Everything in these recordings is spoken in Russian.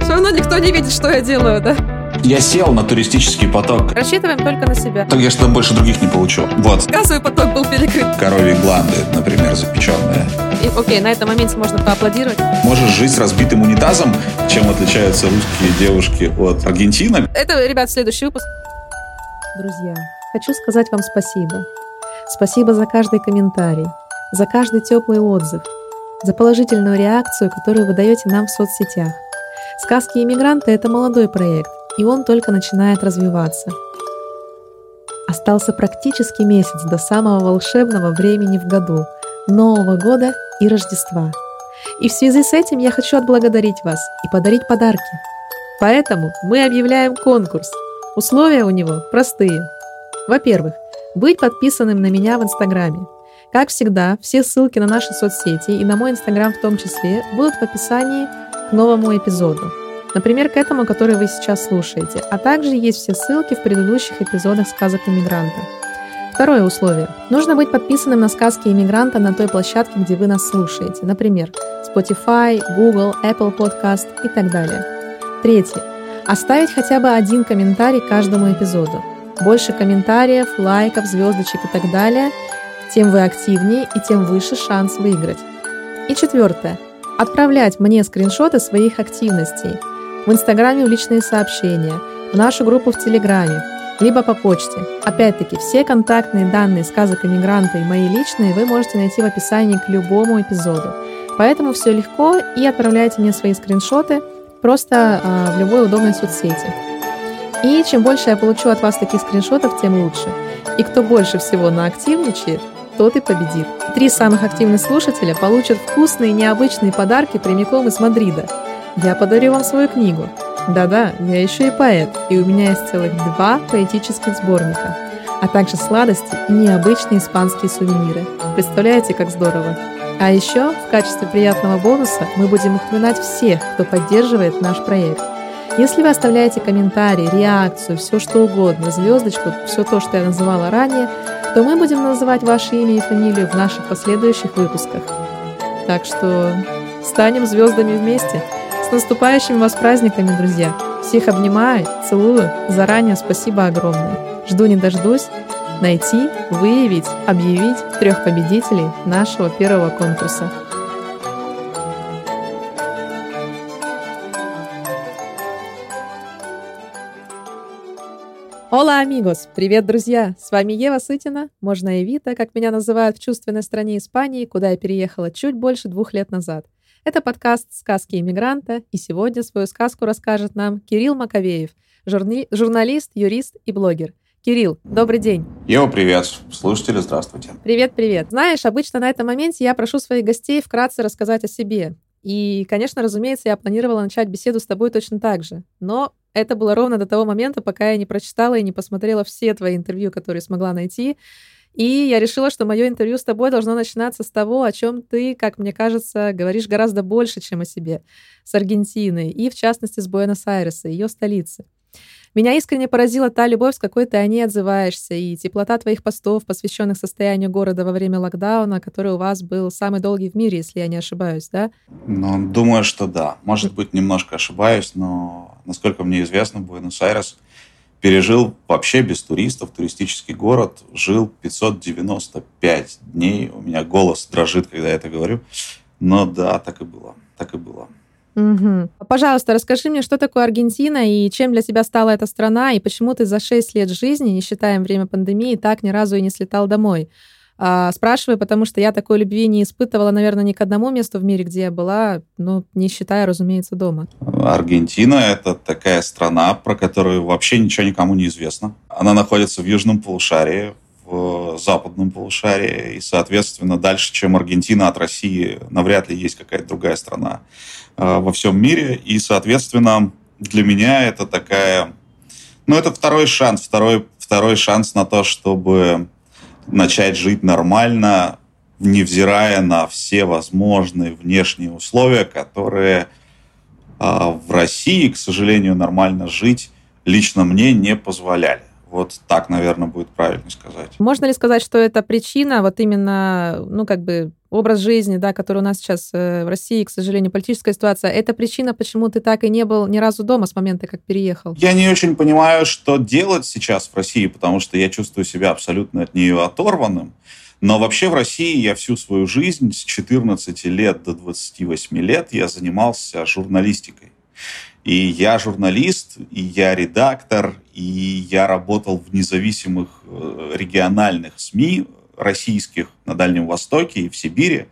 Все равно никто не видит, что я делаю, да? Я сел на туристический поток. Рассчитываем только на себя. Так я что больше других не получу. Вот. Газовый поток был перекрыт. Коровьи гланды, например, запеченные. И, окей, на этом моменте можно поаплодировать. Можешь жить с разбитым унитазом, чем отличаются русские девушки от аргентинок. Это, ребят, следующий выпуск. Друзья, хочу сказать вам спасибо. Спасибо за каждый комментарий, за каждый теплый отзыв, за положительную реакцию, которую вы даете нам в соцсетях. «Сказки иммигранта» — это молодой проект, и он только начинает развиваться. Остался практически месяц до самого волшебного времени в году — Нового года и Рождества. И в связи с этим я хочу отблагодарить вас и подарить подарки. Поэтому мы объявляем конкурс. Условия у него простые. Во-первых, быть подписанным на меня в Инстаграме. Как всегда, все ссылки на наши соцсети и на мой Инстаграм в том числе будут в описании к новому эпизоду. Например, к этому, который вы сейчас слушаете. А также есть все ссылки в предыдущих эпизодах сказок иммигранта. Второе условие. Нужно быть подписанным на сказки иммигранта на той площадке, где вы нас слушаете. Например, Spotify, Google, Apple Podcast и так далее. Третье. Оставить хотя бы один комментарий каждому эпизоду. Больше комментариев, лайков, звездочек и так далее, тем вы активнее и тем выше шанс выиграть. И четвертое. Отправлять мне скриншоты своих активностей – в Инстаграме в личные сообщения, в нашу группу в Телеграме, либо по почте. Опять-таки, все контактные данные сказок иммигранта и мои личные вы можете найти в описании к любому эпизоду. Поэтому все легко и отправляйте мне свои скриншоты просто э, в любой удобной соцсети. И чем больше я получу от вас таких скриншотов, тем лучше. И кто больше всего наактивничает, тот и победит. Три самых активных слушателя получат вкусные необычные подарки прямиком из Мадрида – я подарю вам свою книгу. Да-да, я еще и поэт, и у меня есть целых два поэтических сборника, а также сладости и необычные испанские сувениры. Представляете, как здорово? А еще в качестве приятного бонуса мы будем упоминать всех, кто поддерживает наш проект. Если вы оставляете комментарий, реакцию, все что угодно, звездочку, все то, что я называла ранее, то мы будем называть ваше имя и фамилию в наших последующих выпусках. Так что станем звездами вместе – с наступающими вас праздниками, друзья! Всех обнимаю, целую. Заранее спасибо огромное. Жду не дождусь найти, выявить, объявить трех победителей нашего первого конкурса. Ола, амигос! Привет, друзья! С вами Ева Сытина, можно Эвита, как меня называют в чувственной стране Испании, куда я переехала чуть больше двух лет назад. Это подкаст «Сказки иммигранта», и сегодня свою сказку расскажет нам Кирилл Маковеев, журни... журналист, юрист и блогер. Кирилл, добрый день. Ева, привет. Слушатели, здравствуйте. Привет-привет. Знаешь, обычно на этом моменте я прошу своих гостей вкратце рассказать о себе. И, конечно, разумеется, я планировала начать беседу с тобой точно так же. Но это было ровно до того момента, пока я не прочитала и не посмотрела все твои интервью, которые смогла найти. И я решила, что мое интервью с тобой должно начинаться с того, о чем ты, как мне кажется, говоришь гораздо больше, чем о себе, с Аргентины, и в частности с Буэнос-Айреса, ее столицы. Меня искренне поразила та любовь, с какой ты о ней отзываешься, и теплота твоих постов, посвященных состоянию города во время локдауна, который у вас был самый долгий в мире, если я не ошибаюсь, да? Ну, думаю, что да. Может быть, немножко ошибаюсь, но, насколько мне известно, Буэнос-Айрес пережил вообще без туристов, туристический город, жил 595 дней. У меня голос дрожит, когда я это говорю. Но да, так и было. Так и было. Угу. Пожалуйста, расскажи мне, что такое Аргентина и чем для тебя стала эта страна, и почему ты за 6 лет жизни, не считая время пандемии, так ни разу и не слетал домой. А, спрашиваю, потому что я такой любви не испытывала, наверное, ни к одному месту в мире, где я была, ну, не считая, разумеется, дома. Аргентина — это такая страна, про которую вообще ничего никому не известно. Она находится в южном полушарии, в западном полушарии, и, соответственно, дальше, чем Аргентина от России, навряд ли есть какая-то другая страна во всем мире. И, соответственно, для меня это такая... Ну, это второй шанс, второй, второй шанс на то, чтобы начать жить нормально, невзирая на все возможные внешние условия, которые э, в России, к сожалению, нормально жить лично мне не позволяли. Вот так, наверное, будет правильно сказать. Можно ли сказать, что это причина, вот именно, ну, как бы образ жизни, да, который у нас сейчас э, в России, к сожалению, политическая ситуация, это причина, почему ты так и не был ни разу дома с момента, как переехал? Я не очень понимаю, что делать сейчас в России, потому что я чувствую себя абсолютно от нее оторванным. Но вообще в России я всю свою жизнь, с 14 лет до 28 лет, я занимался журналистикой. И я журналист, и я редактор, и я работал в независимых э, региональных СМИ российских на Дальнем Востоке и в Сибири.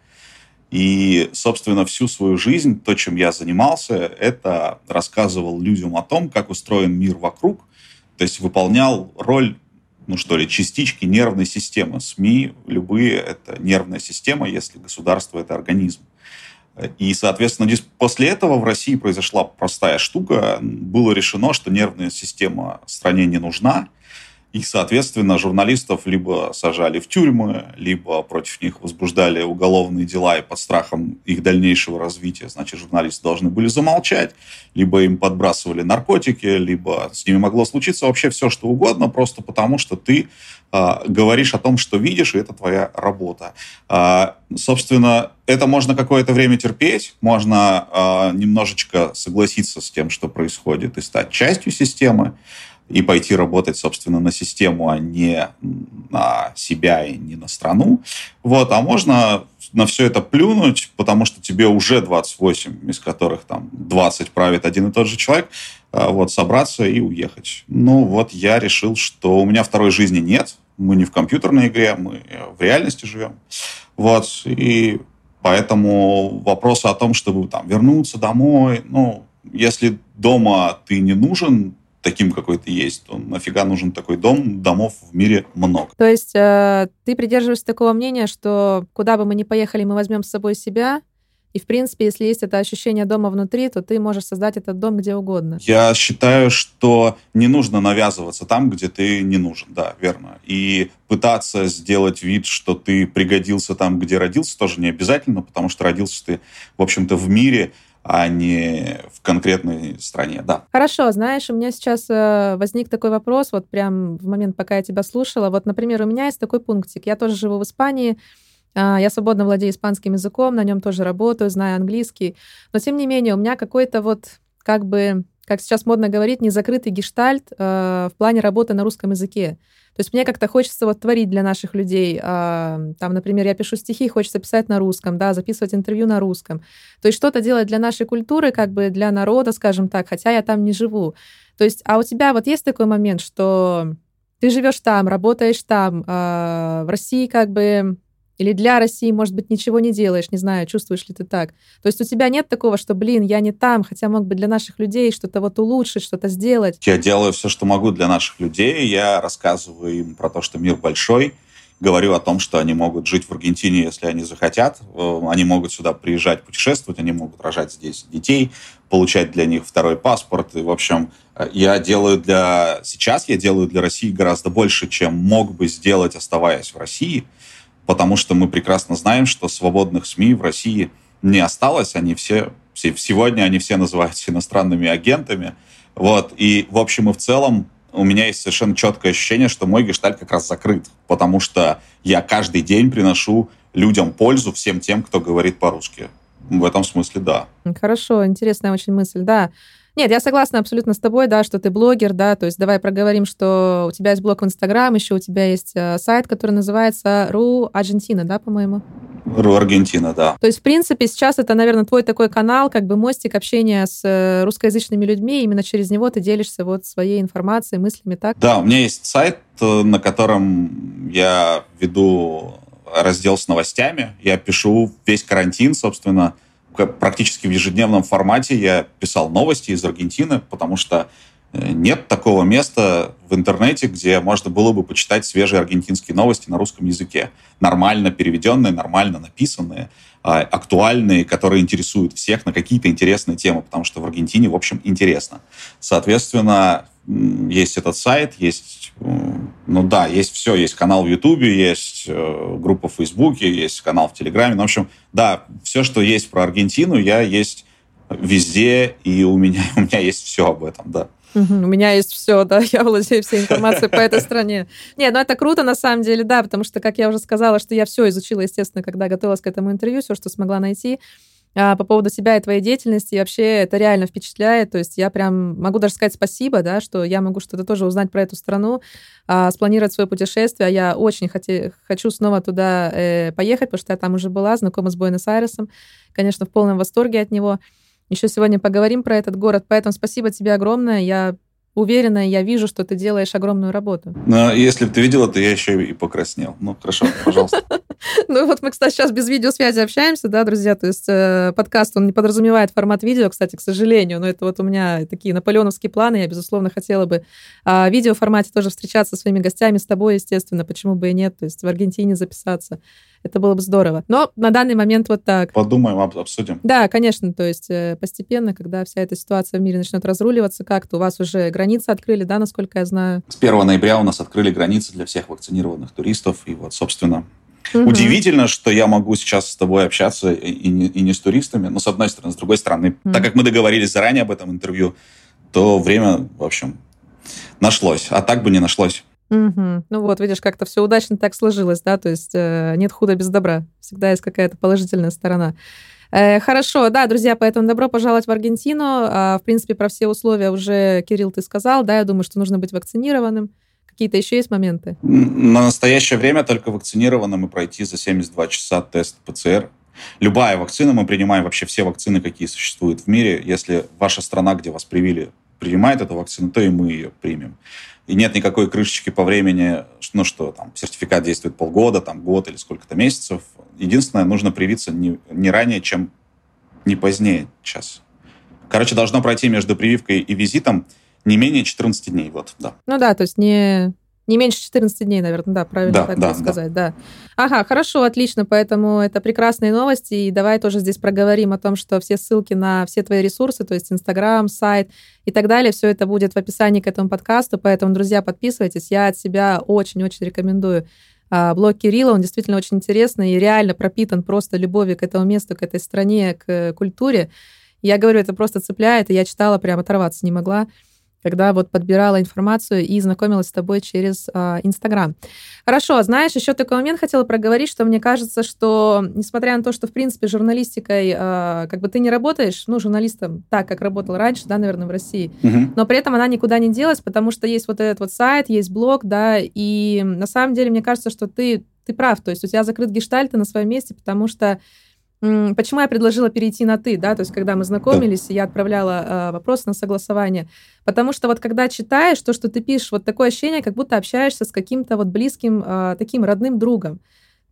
И, собственно, всю свою жизнь то, чем я занимался, это рассказывал людям о том, как устроен мир вокруг, то есть выполнял роль, ну что ли, частички нервной системы. СМИ, любые, это нервная система, если государство — это организм. И, соответственно, после этого в России произошла простая штука. Было решено, что нервная система стране не нужна, и, соответственно, журналистов либо сажали в тюрьмы, либо против них возбуждали уголовные дела, и под страхом их дальнейшего развития, значит, журналисты должны были замолчать, либо им подбрасывали наркотики, либо с ними могло случиться вообще все, что угодно, просто потому что ты говоришь о том, что видишь, и это твоя работа. Э, собственно, это можно какое-то время терпеть, можно э, немножечко согласиться с тем, что происходит, и стать частью системы, и пойти работать, собственно, на систему, а не на себя и не на страну. Вот, а можно на все это плюнуть, потому что тебе уже 28, из которых там 20 правит один и тот же человек, а, вот, собраться и уехать. Ну, вот я решил, что у меня второй жизни нет, мы не в компьютерной игре, мы в реальности живем. Вот, и поэтому вопросы о том, чтобы там вернуться домой, ну, если дома ты не нужен, таким, какой ты есть, то нафига нужен такой дом? Домов в мире много. То есть э, ты придерживаешься такого мнения, что куда бы мы ни поехали, мы возьмем с собой себя, и, в принципе, если есть это ощущение дома внутри, то ты можешь создать этот дом где угодно. Я считаю, что не нужно навязываться там, где ты не нужен. Да, верно. И пытаться сделать вид, что ты пригодился там, где родился, тоже не обязательно, потому что родился ты, в общем-то, в мире, а не в конкретной стране, да. Хорошо, знаешь, у меня сейчас э, возник такой вопрос, вот прям в момент, пока я тебя слушала. Вот, например, у меня есть такой пунктик. Я тоже живу в Испании, я свободно владею испанским языком, на нем тоже работаю, знаю английский. Но, тем не менее, у меня какой-то вот как бы, как сейчас модно говорить, незакрытый гештальт э, в плане работы на русском языке. То есть мне как-то хочется вот творить для наших людей. А, там, например, я пишу стихи, хочется писать на русском, да, записывать интервью на русском. То есть что-то делать для нашей культуры, как бы для народа, скажем так, хотя я там не живу. То есть, а у тебя вот есть такой момент, что ты живешь там, работаешь там, а в России как бы или для России, может быть, ничего не делаешь, не знаю, чувствуешь ли ты так. То есть у тебя нет такого, что, блин, я не там, хотя мог бы для наших людей что-то вот улучшить, что-то сделать. Я делаю все, что могу для наших людей. Я рассказываю им про то, что мир большой, говорю о том, что они могут жить в Аргентине, если они захотят. Э, они могут сюда приезжать, путешествовать, они могут рожать здесь детей, получать для них второй паспорт. И, в общем, э, я делаю для... Сейчас я делаю для России гораздо больше, чем мог бы сделать, оставаясь в России потому что мы прекрасно знаем, что свободных СМИ в России не осталось, они все, все сегодня они все называются иностранными агентами, вот, и в общем и в целом у меня есть совершенно четкое ощущение, что мой гештальт как раз закрыт, потому что я каждый день приношу людям пользу, всем тем, кто говорит по-русски. В этом смысле, да. Хорошо, интересная очень мысль, да. Нет, я согласна абсолютно с тобой, да, что ты блогер, да, то есть давай проговорим, что у тебя есть блог в Инстаграм, еще у тебя есть э, сайт, который называется Ру Аргентина, да, по-моему? Ру Аргентина, да. То есть, в принципе, сейчас это, наверное, твой такой канал, как бы мостик общения с э, русскоязычными людьми, именно через него ты делишься вот своей информацией, мыслями, так? Да, у меня есть сайт, э, на котором я веду раздел с новостями, я пишу весь карантин, собственно, практически в ежедневном формате я писал новости из Аргентины, потому что э, нет такого места в интернете, где можно было бы почитать свежие аргентинские новости на русском языке. Нормально переведенные, нормально написанные, а, актуальные, которые интересуют всех на какие-то интересные темы, потому что в Аргентине, в общем, интересно. Соответственно, есть этот сайт, есть, ну да, есть все, есть канал в Ютубе, есть э, группа в Фейсбуке, есть канал в Телеграме. Ну, в общем, да, все, что есть про Аргентину, я есть везде, и у меня, у меня есть все об этом, да. У меня есть все, да, я владею всей информацией по этой стране. Нет, ну это круто на самом деле, да, потому что, как я уже сказала, что я все изучила, естественно, когда готовилась к этому интервью, все, что смогла найти. А, по поводу себя и твоей деятельности, вообще это реально впечатляет. То есть я прям могу даже сказать спасибо, да, что я могу что-то тоже узнать про эту страну, а, спланировать свое путешествие. Я очень хоте, хочу снова туда э, поехать, потому что я там уже была, знакома с Буэнос-Айресом. Конечно, в полном восторге от него. Еще сегодня поговорим про этот город, поэтому спасибо тебе огромное. Я уверена, я вижу, что ты делаешь огромную работу. Но если бы ты видела, то я еще и покраснел. Ну, хорошо, пожалуйста. Ну вот мы, кстати, сейчас без видеосвязи общаемся, да, друзья, то есть э, подкаст, он не подразумевает формат видео, кстати, к сожалению, но это вот у меня такие наполеоновские планы, я, безусловно, хотела бы в видеоформате тоже встречаться со своими гостями, с тобой, естественно, почему бы и нет, то есть в Аргентине записаться. Это было бы здорово. Но на данный момент вот так. Подумаем, обсудим. Да, конечно, то есть э, постепенно, когда вся эта ситуация в мире начнет разруливаться как-то, у вас уже границы открыли, да, насколько я знаю? С 1 ноября у нас открыли границы для всех вакцинированных туристов, и вот, собственно, Угу. Удивительно, что я могу сейчас с тобой общаться и не, и не с туристами, но с одной стороны, с другой стороны, угу. так как мы договорились заранее об этом интервью, то время, в общем, нашлось, а так бы не нашлось. Угу. Ну вот, видишь, как-то все удачно так сложилось, да, то есть э, нет худа без добра, всегда есть какая-то положительная сторона. Э, хорошо, да, друзья, поэтому добро пожаловать в Аргентину. А, в принципе, про все условия уже, Кирилл, ты сказал, да, я думаю, что нужно быть вакцинированным. Какие-то еще есть моменты? На настоящее время только вакцинированным и пройти за 72 часа тест ПЦР. Любая вакцина, мы принимаем вообще все вакцины, какие существуют в мире. Если ваша страна, где вас привили, принимает эту вакцину, то и мы ее примем и нет никакой крышечки по времени, ну что, там, сертификат действует полгода, там, год или сколько-то месяцев. Единственное, нужно привиться не, не ранее, чем не позднее час. Короче, должно пройти между прививкой и визитом не менее 14 дней, вот, да. Ну да, то есть не не меньше 14 дней, наверное, да, правильно да, так да, сказать, да. да. Ага, хорошо, отлично, поэтому это прекрасные новости, и давай тоже здесь проговорим о том, что все ссылки на все твои ресурсы, то есть Инстаграм, сайт и так далее, все это будет в описании к этому подкасту, поэтому, друзья, подписывайтесь, я от себя очень-очень рекомендую а, блог Кирилла, он действительно очень интересный и реально пропитан просто любовью к этому месту, к этой стране, к культуре. Я говорю, это просто цепляет, и я читала, прям оторваться не могла когда вот подбирала информацию и знакомилась с тобой через а, Инстаграм. Э, Хорошо, знаешь, еще такой момент хотела проговорить, что мне кажется, что несмотря на то, что в принципе журналистикой э, как бы ты не работаешь, ну журналистом так, как работал раньше, да, наверное, в России, угу. но при этом она никуда не делась, потому что есть вот этот вот сайт, есть блог, да, и на самом деле мне кажется, что ты ты прав, то есть у тебя закрыт гештальт, ты на своем месте, потому что Почему я предложила перейти на ты, да, то есть когда мы знакомились, я отправляла э, вопрос на согласование, потому что вот когда читаешь то, что ты пишешь, вот такое ощущение, как будто общаешься с каким-то вот близким, э, таким родным другом.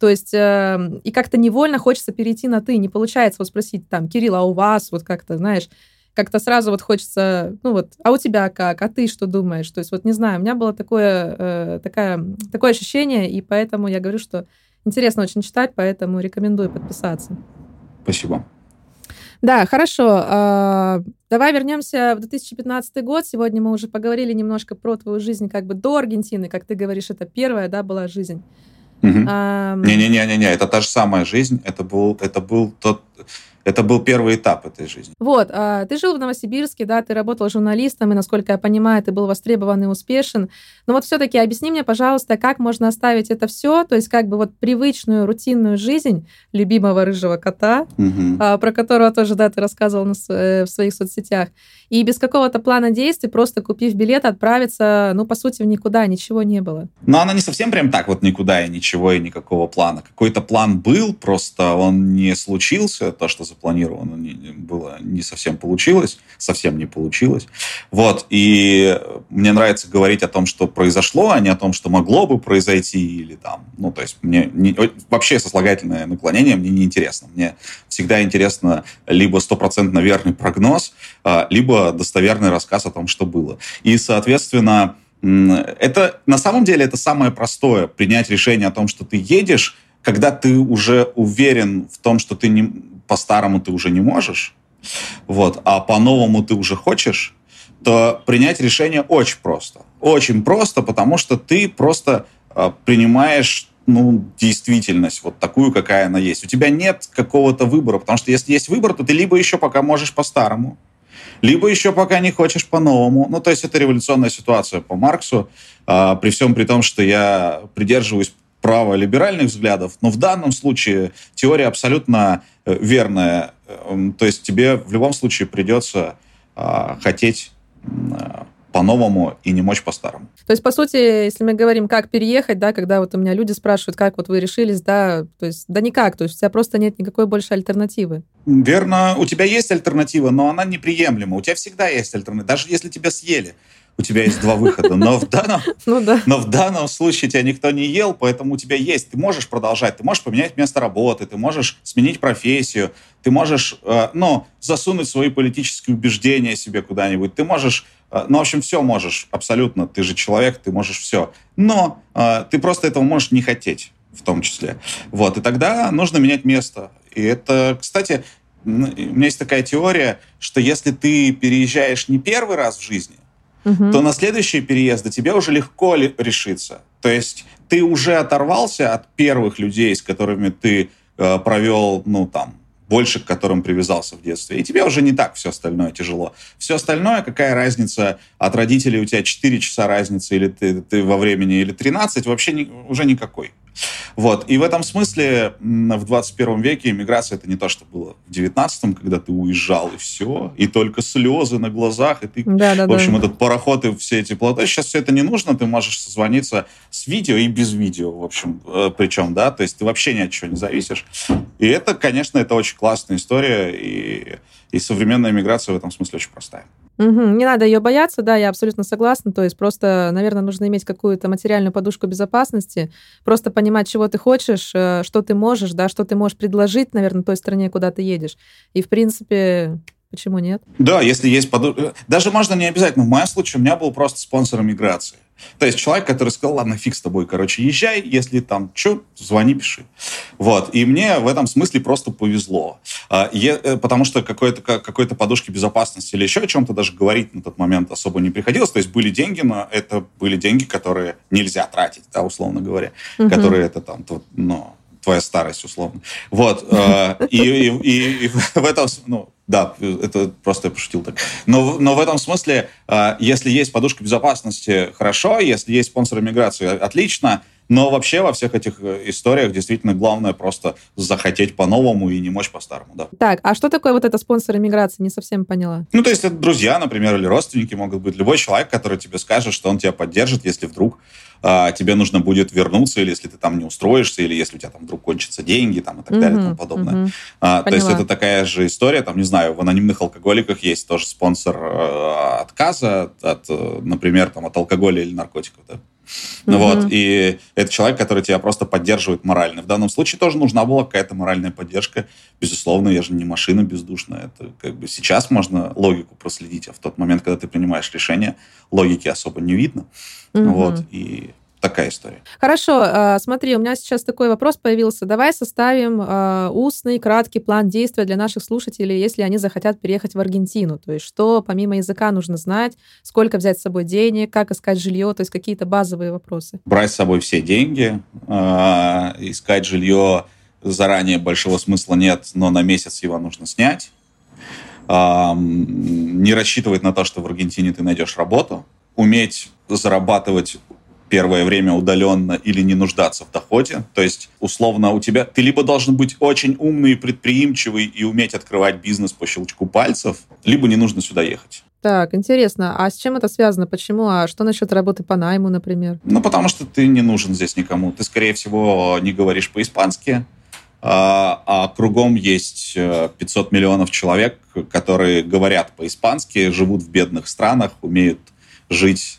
То есть э, и как-то невольно хочется перейти на ты, не получается вот спросить там, Кирилл, а у вас вот как-то, знаешь, как-то сразу вот хочется, ну вот, а у тебя как, а ты что думаешь? То есть вот не знаю, у меня было такое, э, такая, такое ощущение, и поэтому я говорю, что интересно очень читать, поэтому рекомендую подписаться. Спасибо. Да, хорошо. А, давай вернемся в 2015 год. Сегодня мы уже поговорили немножко про твою жизнь как бы до Аргентины. Как ты говоришь, это первая, да, была жизнь. Не-не-не-не, это та же самая жизнь. Это был, это был тот это был первый этап этой жизни. Вот, а, ты жил в Новосибирске, да, ты работал журналистом, и, насколько я понимаю, ты был востребован и успешен. Но вот все-таки объясни мне, пожалуйста, как можно оставить это все, то есть как бы вот привычную, рутинную жизнь любимого рыжего кота, угу. про которого тоже, да, ты рассказывал на, э, в своих соцсетях, и без какого-то плана действий, просто купив билет, отправиться, ну, по сути, в никуда, ничего не было. Но она не совсем прям так вот никуда и ничего, и никакого плана. Какой-то план был, просто он не случился, то, что запланировано не, было, не совсем получилось, совсем не получилось. Вот, и мне нравится говорить о том, что произошло, а не о том, что могло бы произойти, или там, ну, то есть мне не, вообще сослагательное наклонение мне не интересно. Мне всегда интересно либо стопроцентно верный прогноз, а, либо достоверный рассказ о том, что было. И, соответственно, это на самом деле это самое простое принять решение о том, что ты едешь, когда ты уже уверен в том, что ты не по-старому ты уже не можешь, вот, а по-новому ты уже хочешь, то принять решение очень просто. Очень просто, потому что ты просто э, принимаешь ну, действительность вот такую, какая она есть. У тебя нет какого-то выбора, потому что если есть выбор, то ты либо еще пока можешь по-старому, Либо еще пока не хочешь по-новому. Ну, то есть это революционная ситуация по Марксу, э, при всем при том, что я придерживаюсь праволиберальных взглядов, но в данном случае теория абсолютно э, верная. Эм, то есть тебе в любом случае придется э, хотеть э, по-новому и не мочь по-старому. То есть, по сути, если мы говорим, как переехать, да, когда вот у меня люди спрашивают, как вот вы решились, да, то есть, да никак, то есть у тебя просто нет никакой больше альтернативы. Верно, у тебя есть альтернатива, но она неприемлема. У тебя всегда есть альтернатива, даже если тебя съели у тебя есть два выхода. Но в данном, ну, да. но в данном случае тебя никто не ел, поэтому у тебя есть. Ты можешь продолжать, ты можешь поменять место работы, ты можешь сменить профессию, ты можешь, э, ну, засунуть свои политические убеждения себе куда-нибудь, ты можешь, э, ну, в общем, все можешь, абсолютно. Ты же человек, ты можешь все. Но э, ты просто этого можешь не хотеть в том числе. Вот, и тогда нужно менять место. И это, кстати, у меня есть такая теория, что если ты переезжаешь не первый раз в жизни, то на следующие переезды тебе уже легко решиться. То есть ты уже оторвался от первых людей, с которыми ты э, провел, ну, там, больше к которым привязался в детстве. И тебе уже не так все остальное тяжело. Все остальное, какая разница от родителей, у тебя 4 часа разницы, или ты, ты во времени, или 13, вообще не, уже никакой. Вот. И в этом смысле в 21 веке иммиграция это не то, что было в 19-м, когда ты уезжал и все, и только слезы на глазах, и ты, да, да, в общем, да. этот пароход и все эти плоты. Сейчас все это не нужно, ты можешь созвониться с видео и без видео, в общем, э, причем, да, то есть ты вообще ни от чего не зависишь. И это, конечно, это очень классная история, и, и современная иммиграция в этом смысле очень простая. Угу. Не надо ее бояться, да, я абсолютно согласна. То есть просто, наверное, нужно иметь какую-то материальную подушку безопасности, просто понимать, чего ты хочешь, э, что ты можешь, да, что ты можешь предложить, наверное, той стране, куда ты едешь. И, в принципе, Почему нет? Да, если есть подушка. Даже можно не обязательно. В моем случае у меня был просто спонсор миграции. То есть человек, который сказал, ладно, фиг с тобой, короче, езжай, если там что, звони, пиши. Вот. И мне в этом смысле просто повезло. А, э, потому что какой-то какой подушки безопасности или еще о чем-то даже говорить на тот момент особо не приходилось. То есть были деньги, но это были деньги, которые нельзя тратить, да, условно говоря. Угу. Которые это там, ну, твоя старость, условно. Вот. Э, и, и, и, и в этом, ну, да, это просто я пошутил так. Но, но в этом смысле, э, если есть подушка безопасности, хорошо, если есть спонсор миграции, отлично, но вообще во всех этих э, историях действительно главное просто захотеть по-новому и не мочь по-старому, да. Так, а что такое вот это спонсор иммиграции? Не совсем поняла. Ну, то есть это друзья, например, или родственники могут быть. Любой человек, который тебе скажет, что он тебя поддержит, если вдруг а, тебе нужно будет вернуться, или если ты там не устроишься, или если у тебя там вдруг кончатся деньги, там, и так далее, и тому подобное. Угу. А, то есть это такая же история, там, не знаю, в анонимных алкоголиках есть тоже спонсор э, отказа от, э, например, там, от алкоголя или наркотиков, да. Ну вот, и это человек, который тебя просто поддерживает морально. В данном случае тоже нужна была какая-то моральная поддержка. Безусловно, я же не машина бездушная. Это как бы сейчас можно логику проследить, а в тот момент, когда ты принимаешь решение, логики особо не видно. Угу. Вот, и такая история. Хорошо, а, смотри, у меня сейчас такой вопрос появился. Давай составим а, устный, краткий план действия для наших слушателей, если они захотят переехать в Аргентину. То есть что помимо языка нужно знать, сколько взять с собой денег, как искать жилье, то есть какие-то базовые вопросы. Брать с собой все деньги, а, искать жилье заранее большого смысла нет, но на месяц его нужно снять. Не рассчитывать на то, что в Аргентине ты найдешь работу, уметь зарабатывать первое время удаленно или не нуждаться в доходе. То есть, условно, у тебя ты либо должен быть очень умный, предприимчивый и уметь открывать бизнес по щелчку пальцев, либо не нужно сюда ехать. Так, интересно. А с чем это связано? Почему? А что насчет работы по найму, например? Ну, потому что ты не нужен здесь никому. Ты, скорее всего, не говоришь по-испански, а, а кругом есть 500 э, миллионов человек, которые говорят по-испански, живут в бедных странах, умеют жить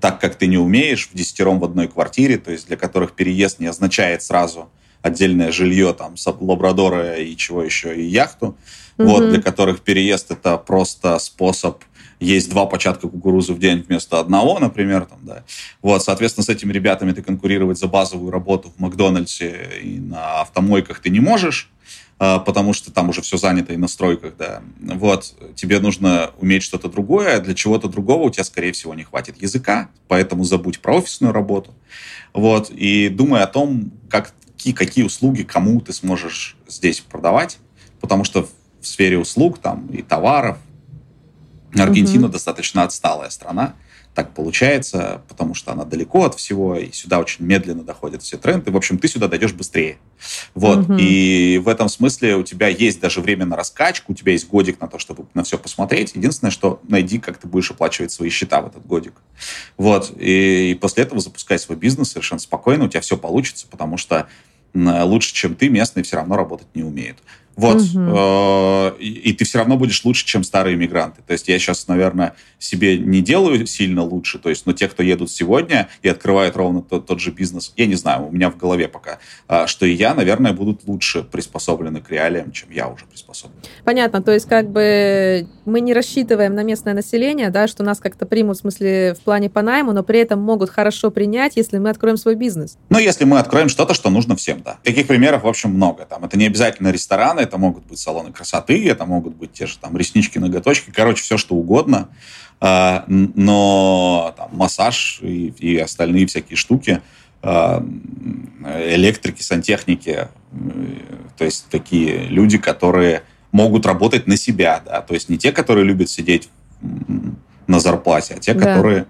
так, как ты не умеешь, в десятером в одной квартире, то есть для которых переезд не означает сразу отдельное жилье, там, лабрадора и чего еще, и яхту. Mm-hmm. Вот, для которых переезд это просто способ есть два початка кукурузы в день вместо одного, например, там, да. Вот, соответственно, с этими ребятами ты конкурировать за базовую работу в Макдональдсе и на автомойках ты не можешь. А, потому что там уже все занято и на стройках, да. Вот, тебе нужно уметь что-то другое, а для чего-то другого у тебя, скорее всего, не хватит языка, поэтому забудь про офисную работу. Вот, и думай о том, как, какие, какие услуги кому ты сможешь здесь продавать, потому что в сфере услуг там и товаров Аргентина угу. достаточно отсталая страна, так получается, потому что она далеко от всего, и сюда очень медленно доходят все тренды. В общем, ты сюда дойдешь быстрее. Вот. Угу. И в этом смысле у тебя есть даже время на раскачку, у тебя есть годик на то, чтобы на все посмотреть. Единственное, что найди, как ты будешь оплачивать свои счета в этот годик. Вот. И, и после этого запускай свой бизнес совершенно спокойно, у тебя все получится, потому что лучше, чем ты, местные все равно работать не умеют. Вот. Угу. И, и ты все равно будешь лучше, чем старые мигранты. То есть я сейчас, наверное, себе не делаю сильно лучше. То есть, но те, кто едут сегодня и открывают ровно тот, тот же бизнес, я не знаю, у меня в голове пока, а, что и я, наверное, будут лучше приспособлены к реалиям, чем я уже приспособлен. Понятно. То есть как бы мы не рассчитываем на местное население, да, что нас как-то примут, в смысле, в плане по найму, но при этом могут хорошо принять, если мы откроем свой бизнес. Ну, если мы откроем что-то, что нужно всем, да. Таких примеров, в общем, много. Там это не обязательно рестораны, это могут быть салоны красоты, это могут быть те же там реснички, ноготочки, короче, все что угодно. А, но там, массаж и, и остальные всякие штуки, а, электрики, сантехники, то есть такие люди, которые могут работать на себя, да, то есть не те, которые любят сидеть на зарплате, а те, да. которые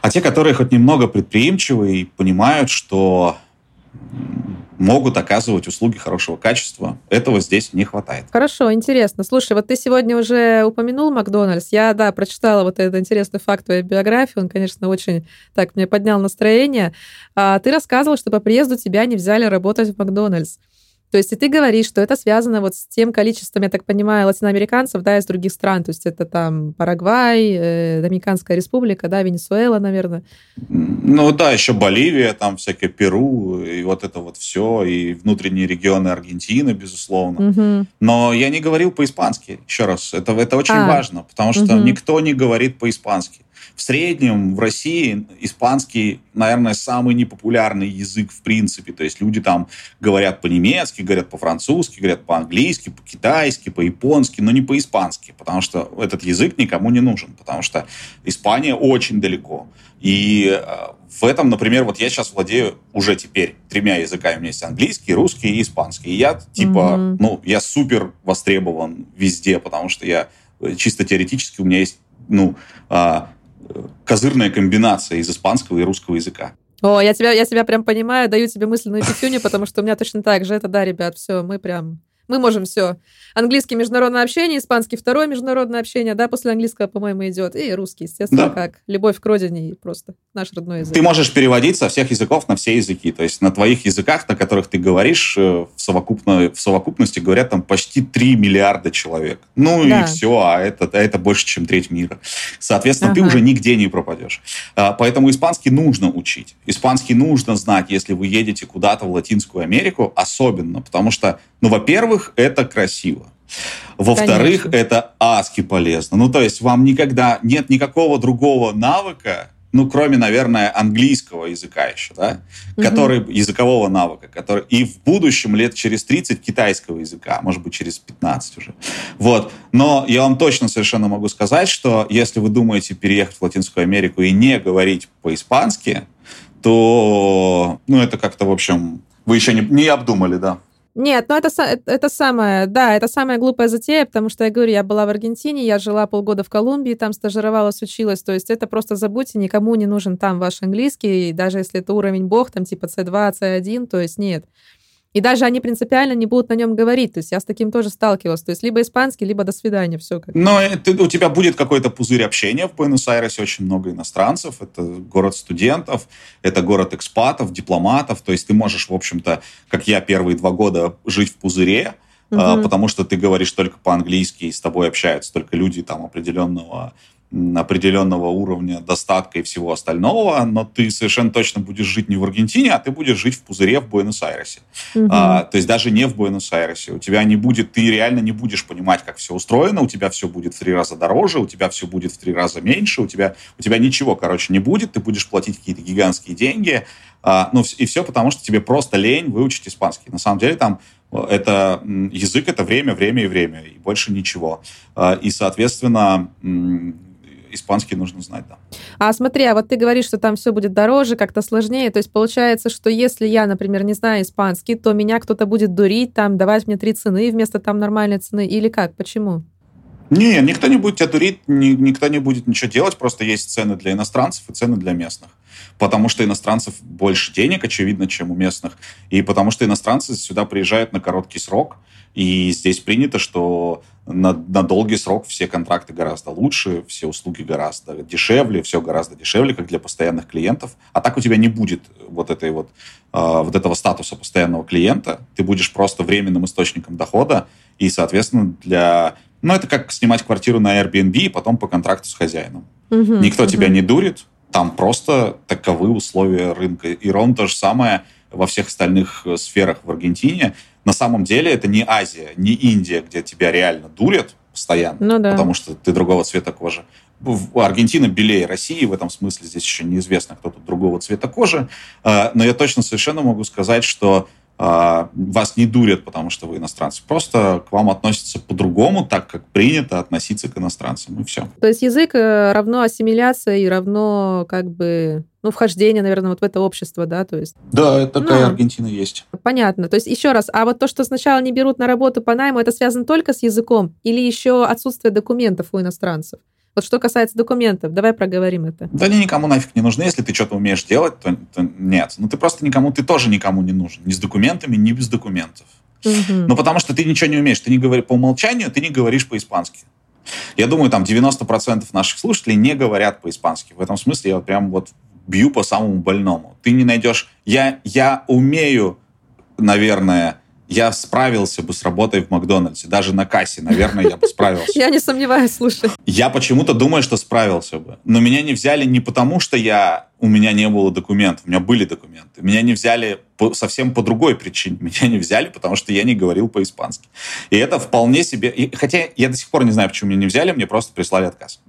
а те, которые хоть немного предприимчивы и понимают, что могут оказывать услуги хорошего качества. Этого здесь не хватает. Хорошо, интересно. Слушай, вот ты сегодня уже упомянул Макдональдс. Я, да, прочитала вот этот интересный факт твоей биографии. Он, конечно, очень так мне поднял настроение. А, ты рассказывал, что по приезду тебя не взяли работать в Макдональдс. То есть и ты говоришь, что это связано вот с тем количеством, я так понимаю, латиноамериканцев, да, из других стран. То есть это там Парагвай, э, Доминиканская республика, да, Венесуэла, наверное. Ну да, еще Боливия, там всякие Перу, и вот это вот все, и внутренние регионы Аргентины, безусловно. Угу. Но я не говорил по-испански, еще раз. Это, это очень а. важно, потому что угу. никто не говорит по-испански. В среднем в России испанский, наверное, самый непопулярный язык в принципе. То есть люди там говорят по-немецки, говорят по-французски, говорят по-английски, по-китайски, по-японски, но не по-испански, потому что этот язык никому не нужен, потому что Испания очень далеко. И э, в этом, например, вот я сейчас владею уже теперь тремя языками. У меня есть английский, русский и испанский. И я типа, mm-hmm. ну, я супер востребован везде, потому что я э, чисто теоретически у меня есть, ну, а, козырная комбинация из испанского и русского языка. О, я тебя, я тебя прям понимаю, даю тебе мысленную пятюню, потому что у меня точно так же. Это да, ребят, все, мы прям мы можем все. Английский международное общение, испанский второе международное общение, да, после английского, по-моему, идет. И русский, естественно, да. как любовь к родине и просто наш родной язык. Ты можешь переводить со всех языков на все языки. То есть на твоих языках, на которых ты говоришь, э, в, совокупно, в совокупности говорят там почти 3 миллиарда человек. Ну да. и все, а это, а это больше, чем треть мира. Соответственно, ага. ты уже нигде не пропадешь. А, поэтому испанский нужно учить. Испанский нужно знать, если вы едете куда-то в Латинскую Америку, особенно, потому что ну, во-первых, это красиво. Во-вторых, это адски полезно. Ну, то есть вам никогда нет никакого другого навыка, ну, кроме, наверное, английского языка еще, да, угу. который, языкового навыка, который, и в будущем лет через 30 китайского языка, может быть, через 15 уже. Вот. Но я вам точно совершенно могу сказать, что если вы думаете переехать в Латинскую Америку и не говорить по-испански, то, ну, это как-то, в общем, вы еще не, не обдумали, да. Нет, ну это, это самое, да, это самая глупая затея, потому что я говорю, я была в Аргентине, я жила полгода в Колумбии, там стажировалась, училась, то есть это просто забудьте, никому не нужен там ваш английский, даже если это уровень бог, там типа C2, C1, то есть нет. И даже они принципиально не будут на нем говорить. То есть я с таким тоже сталкивалась. То есть либо испанский, либо до свидания, все. Как. Но ты, у тебя будет какой-то пузырь общения в Буэнос-Айресе, очень много иностранцев, это город студентов, это город экспатов, дипломатов, то есть ты можешь, в общем-то, как я первые два года, жить в пузыре, угу. потому что ты говоришь только по-английски, и с тобой общаются только люди там определенного определенного уровня достатка и всего остального, но ты совершенно точно будешь жить не в Аргентине, а ты будешь жить в пузыре в Буэнос-Айресе. Угу. А, то есть даже не в Буэнос-Айресе. У тебя не будет, ты реально не будешь понимать, как все устроено, у тебя все будет в три раза дороже, у тебя все будет в три раза меньше, у тебя, у тебя ничего, короче, не будет, ты будешь платить какие-то гигантские деньги, а, ну и все потому, что тебе просто лень выучить испанский. На самом деле там э, это язык, это время, время и время, и больше ничего. А, и, соответственно, испанский нужно знать, да. А смотри, а вот ты говоришь, что там все будет дороже, как-то сложнее. То есть получается, что если я, например, не знаю испанский, то меня кто-то будет дурить, там, давать мне три цены вместо там нормальной цены, или как? Почему? Не, никто не будет тебя дурить, ни, никто не будет ничего делать, просто есть цены для иностранцев и цены для местных. Потому что иностранцев больше денег, очевидно, чем у местных. И потому что иностранцы сюда приезжают на короткий срок. И здесь принято, что на, на долгий срок все контракты гораздо лучше, все услуги гораздо дешевле, все гораздо дешевле, как для постоянных клиентов. А так у тебя не будет вот, этой вот, э, вот этого статуса постоянного клиента. Ты будешь просто временным источником дохода. И, соответственно, для ну, это как снимать квартиру на Airbnb и потом по контракту с хозяином. Угу, Никто угу. тебя не дурит, там просто таковы условия рынка. И ровно то же самое во всех остальных э, сферах в Аргентине. На самом деле это не Азия, не Индия, где тебя реально дурят постоянно, ну, да. потому что ты другого цвета кожи. Аргентина белее России, в этом смысле здесь еще неизвестно, кто тут другого цвета кожи. Э, но я точно совершенно могу сказать, что вас не дурят, потому что вы иностранцы. Просто к вам относятся по-другому, так как принято относиться к иностранцам, и все. То есть язык э, равно ассимиляция и равно как бы ну, вхождение, наверное, вот в это общество, да, то есть... Да, такая ну, Аргентина есть. Понятно. То есть, еще раз, а вот то, что сначала не берут на работу по найму, это связано только с языком или еще отсутствие документов у иностранцев? Вот что касается документов, давай проговорим это. Да они никому нафиг не нужны. Если ты что-то умеешь делать, то, то нет. Ну ты просто никому, ты тоже никому не нужен. Ни с документами, ни без документов. Угу. Ну потому что ты ничего не умеешь. Ты не говоришь по умолчанию, ты не говоришь по-испански. Я думаю, там 90% наших слушателей не говорят по-испански. В этом смысле я вот прям вот бью по самому больному. Ты не найдешь... Я, я умею, наверное, я справился бы с работой в Макдональдсе. Даже на кассе, наверное, я бы справился. Я не сомневаюсь, слушай. Я почему-то думаю, что справился бы. Но меня не взяли не потому, что я у меня не было документов. У меня были документы. Меня не взяли по, совсем по другой причине. Меня не взяли, потому что я не говорил по-испански. И это вполне себе... И, хотя я до сих пор не знаю, почему меня не взяли, мне просто прислали отказ.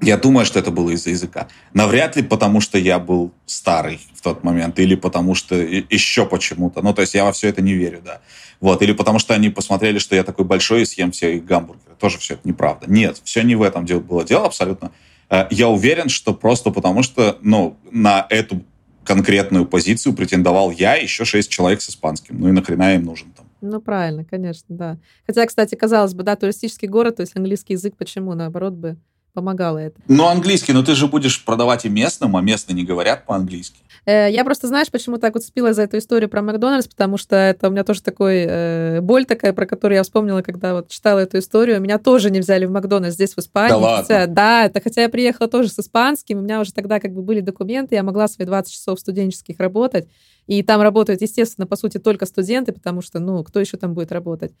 Я думаю, что это было из-за языка. Навряд ли потому, что я был старый в тот момент, или потому что еще почему-то. Ну, то есть я во все это не верю, да. Вот. Или потому что они посмотрели, что я такой большой и съем все их гамбургеры. Тоже все это неправда. Нет, все не в этом дело было дело абсолютно. Э, я уверен, что просто потому что, ну, на эту конкретную позицию претендовал я еще шесть человек с испанским. Ну и нахрена им нужен там? Ну, правильно, конечно, да. Хотя, кстати, казалось бы, да, туристический город, то есть английский язык, почему, наоборот, бы помогало это. Ну, английский, но ты же будешь продавать и местным, а местные не говорят по-английски. Э, я просто, знаешь, почему так вот спила за эту историю про Макдональдс, потому что это у меня тоже такой э, боль такая, про которую я вспомнила, когда вот читала эту историю. Меня тоже не взяли в Макдональдс здесь, в Испании. Да ладно? Хотя, да, это хотя я приехала тоже с испанским, у меня уже тогда как бы были документы, я могла свои 20 часов студенческих работать. И там работают, естественно, по сути, только студенты, потому что, ну, кто еще там будет работать?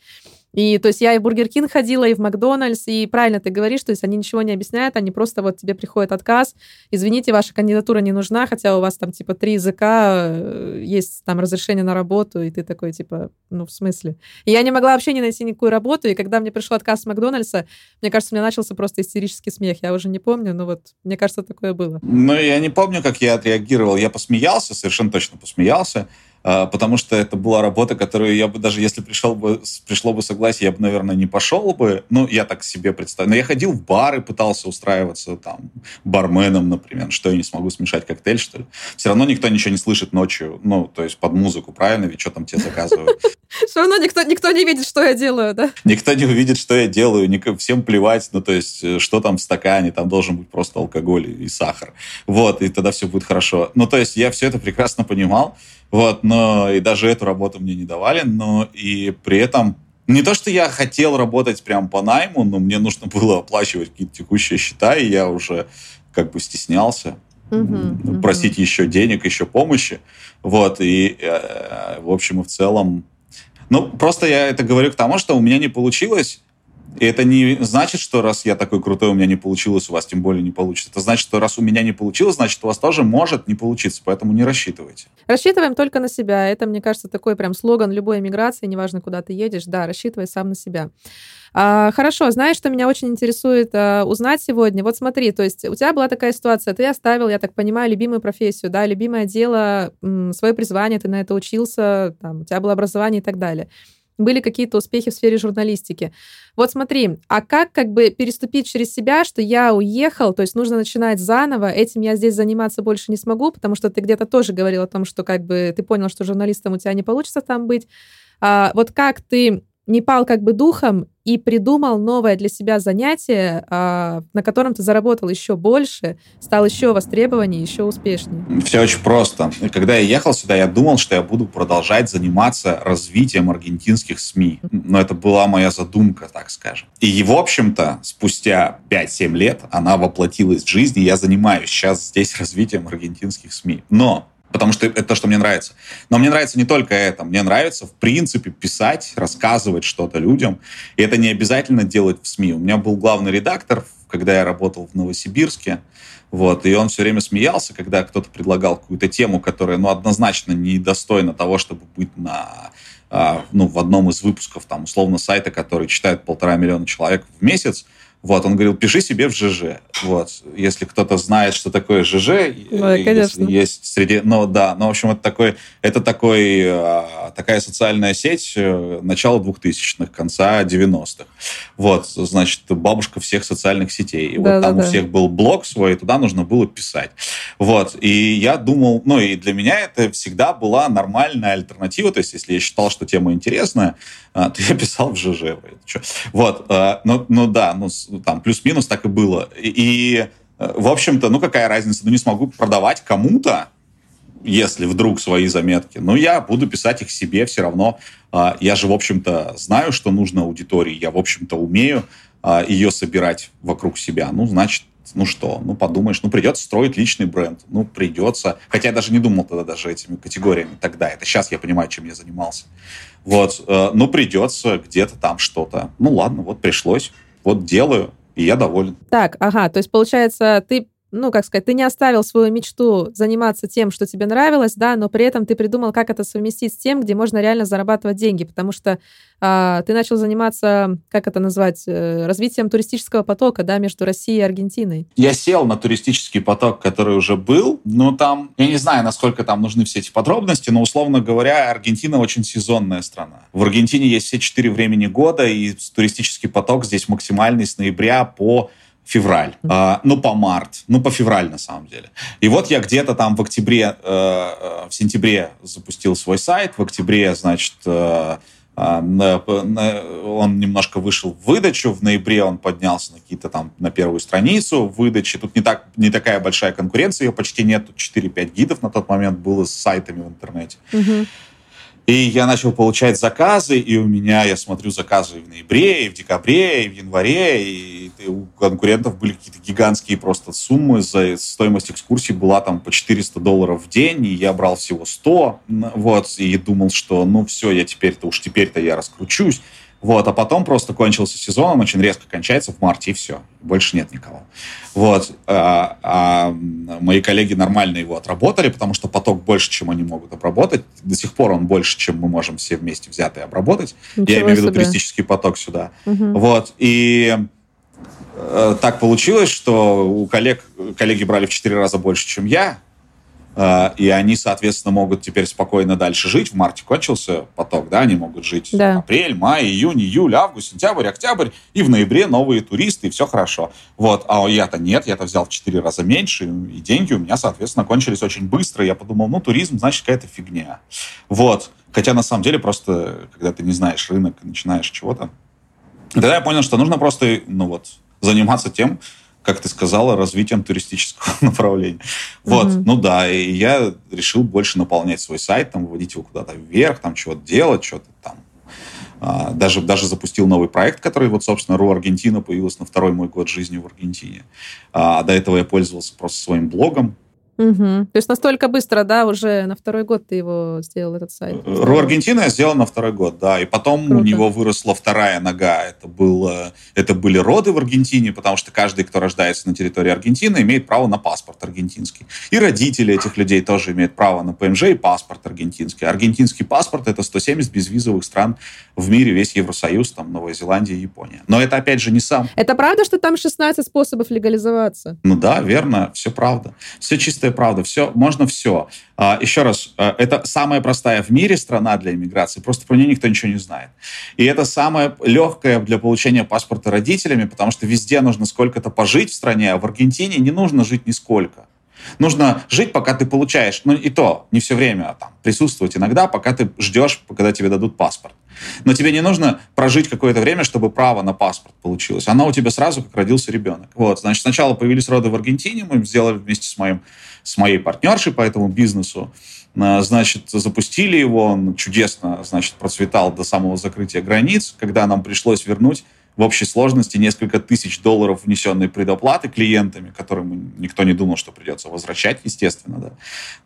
И, то есть, я и в Бургер Кинг ходила, и в Макдональдс, и правильно ты говоришь, то есть, они ничего не объясняют, они просто вот тебе приходит отказ, извините, ваша кандидатура не нужна, хотя у вас там, типа, три языка, э, есть там разрешение на работу, и ты такой, типа, ну, в смысле? И я не могла вообще не найти никакую работу, и когда мне пришел отказ с Макдональдса, мне кажется, у меня начался просто истерический смех. Я уже не помню, но вот, мне кажется, такое было. Ну, я не помню, как я отреагировал. Я посмеялся, совершенно точно посмеялся потому что это была работа, которую я бы даже если пришел бы, пришло бы согласие, я бы, наверное, не пошел бы. Ну, я так себе представляю. Но я ходил в бары, пытался устраиваться там барменом, например. Что я не смогу смешать коктейль, что ли? Все равно никто ничего не слышит ночью. Ну, то есть под музыку, правильно? Ведь что там тебе заказывают? Все равно никто, никто не видит, что я делаю, да? Никто не увидит, что я делаю. Всем плевать, ну, то есть, э, что там в стакане. Там должен быть просто алкоголь и сахар. Вот, и тогда все будет хорошо. Ну, то есть, я все это прекрасно понимал. Вот, но и даже эту работу мне не давали, но и при этом не то, что я хотел работать прям по найму, но мне нужно было оплачивать какие-то текущие счета, и я уже как бы стеснялся uh-huh, просить uh-huh. еще денег, еще помощи. Вот, и э, в общем и в целом... Ну, просто я это говорю к тому, что у меня не получилось и это не значит, что раз я такой крутой, у меня не получилось, у вас тем более не получится. Это значит, что раз у меня не получилось, значит, у вас тоже может не получиться, поэтому не рассчитывайте. Рассчитываем только на себя. Это, мне кажется, такой прям слоган любой эмиграции, неважно, куда ты едешь. Да, рассчитывай сам на себя. А, хорошо, знаешь, что меня очень интересует а, узнать сегодня? Вот смотри, то есть у тебя была такая ситуация, ты оставил, я так понимаю, любимую профессию, да, любимое дело, свое призвание, ты на это учился, там, у тебя было образование и так далее были какие-то успехи в сфере журналистики. Вот смотри, а как как бы переступить через себя, что я уехал, то есть нужно начинать заново, этим я здесь заниматься больше не смогу, потому что ты где-то тоже говорил о том, что как бы ты понял, что журналистом у тебя не получится там быть. А, вот как ты не пал как бы духом и придумал новое для себя занятие, а, на котором ты заработал еще больше, стал еще востребованнее, еще успешнее? Все очень просто. Когда я ехал сюда, я думал, что я буду продолжать заниматься развитием аргентинских СМИ. Но это была моя задумка, так скажем. И, в общем-то, спустя 5-7 лет она воплотилась в жизнь, и я занимаюсь сейчас здесь развитием аргентинских СМИ. Но потому что это то, что мне нравится. Но мне нравится не только это. Мне нравится, в принципе, писать, рассказывать что-то людям. И это не обязательно делать в СМИ. У меня был главный редактор, когда я работал в Новосибирске. Вот, и он все время смеялся, когда кто-то предлагал какую-то тему, которая, ну, однозначно недостойна того, чтобы быть на, а, ну, в одном из выпусков, там, условно, сайта, который читает полтора миллиона человек в месяц. Вот, он говорил, пиши себе в ЖЖ. Вот, если кто-то знает, что такое ЖЖ, да, конечно. есть среди, ну да, ну в общем это такой, это такой, а, такая социальная сеть э, начала 2000-х, конца 90-х. Вот, значит, бабушка всех социальных сетей. И да, вот там да, у всех был блог свой, и туда нужно было писать. Вот, и я думал, ну и для меня это всегда была нормальная альтернатива, то есть если я считал, что тема интересная, а, то я писал в ЖЖ. Вот, а, ну, ну да, ну там плюс-минус так и было. И, э, в общем-то, ну какая разница, ну не смогу продавать кому-то, если вдруг свои заметки, ну я буду писать их себе все равно. А, я же, в общем-то, знаю, что нужно аудитории, я, в общем-то, умею ее собирать вокруг себя. Ну, значит, ну что, ну подумаешь, ну придется строить личный бренд, ну придется. Хотя я даже не думал тогда даже этими категориями тогда. Это сейчас я понимаю, чем я занимался. Вот, э, ну придется где-то там что-то. Ну ладно, вот пришлось, вот делаю, и я доволен. Так, ага, то есть получается, ты ну, как сказать, ты не оставил свою мечту заниматься тем, что тебе нравилось, да, но при этом ты придумал, как это совместить с тем, где можно реально зарабатывать деньги, потому что а, ты начал заниматься, как это назвать, э, развитием туристического потока, да, между Россией и Аргентиной. Я сел на туристический поток, который уже был, но там, я не знаю, насколько там нужны все эти подробности, но, условно говоря, Аргентина очень сезонная страна. В Аргентине есть все четыре времени года, и туристический поток здесь максимальный с ноября по февраль, э, ну по март, ну по февраль на самом деле. И вот я где-то там в октябре, э, э в сентябре запустил свой сайт, в октябре, значит, э, э, он немножко вышел в выдачу, в ноябре он поднялся на какие-то там на первую страницу выдачи. Тут не, так, не такая большая конкуренция, ее почти нет, тут 4-5 гидов на тот момент было с сайтами в интернете. Угу. И я начал получать заказы, и у меня, я смотрю заказы и в ноябре, и в декабре, и в январе, и, у конкурентов были какие-то гигантские просто суммы. За стоимость экскурсии была там по 400 долларов в день, и я брал всего 100, вот, и думал, что ну все, я теперь-то, уж теперь-то я раскручусь. Вот, а потом просто кончился сезон, он очень резко кончается в марте, и все. Больше нет никого. Вот. А, а мои коллеги нормально его отработали, потому что поток больше, чем они могут обработать. До сих пор он больше, чем мы можем все вместе взятые обработать. Ничего Я имею в виду туристический поток сюда. Угу. Вот. И э, так получилось, что у коллег, коллеги брали в 4 раза больше, чем я, и они, соответственно, могут теперь спокойно дальше жить. В марте кончился поток, да, они могут жить да. апрель, май, июнь, июль, август, сентябрь, октябрь, и в ноябре новые туристы, и все хорошо. Вот, а я-то нет, я-то взял в четыре раза меньше, и деньги у меня, соответственно, кончились очень быстро. Я подумал, ну, туризм, значит, какая-то фигня. Вот. Хотя, на самом деле, просто, когда ты не знаешь рынок, начинаешь чего-то, тогда я понял, что нужно просто, ну вот, заниматься тем, как ты сказала, развитием туристического направления. Вот, mm-hmm. ну да, и я решил больше наполнять свой сайт, там, выводить его куда-то вверх, там, чего-то делать, что-то там. А, даже, даже запустил новый проект, который, вот, собственно, РУ Аргентина появился на второй мой год жизни в Аргентине. А до этого я пользовался просто своим блогом, Угу. То есть настолько быстро, да, уже на второй год ты его сделал, этот сайт? Ру Аргентина я сделал на второй год, да. И потом Круто. у него выросла вторая нога. Это, было, это были роды в Аргентине, потому что каждый, кто рождается на территории Аргентины, имеет право на паспорт аргентинский. И родители этих людей тоже имеют право на ПМЖ и паспорт аргентинский. Аргентинский паспорт — это 170 безвизовых стран в мире, весь Евросоюз, там, Новая Зеландия и Япония. Но это, опять же, не сам. Это правда, что там 16 способов легализоваться? Ну да, верно, все правда. Все чисто чистая правда. Все, можно все. А, еще раз, а, это самая простая в мире страна для иммиграции, просто про нее никто ничего не знает. И это самая легкая для получения паспорта родителями, потому что везде нужно сколько-то пожить в стране, а в Аргентине не нужно жить нисколько. Нужно жить, пока ты получаешь, ну и то, не все время, а там присутствовать иногда, пока ты ждешь, когда тебе дадут паспорт. Но тебе не нужно прожить какое-то время, чтобы право на паспорт получилось. Оно у тебя сразу, как родился ребенок. Вот, значит, сначала появились роды в Аргентине, мы сделали вместе с, моим, с моей партнершей по этому бизнесу. А, значит, запустили его, он чудесно, значит, процветал до самого закрытия границ, когда нам пришлось вернуть в общей сложности несколько тысяч долларов внесенной предоплаты клиентами, которым никто не думал, что придется возвращать, естественно, да.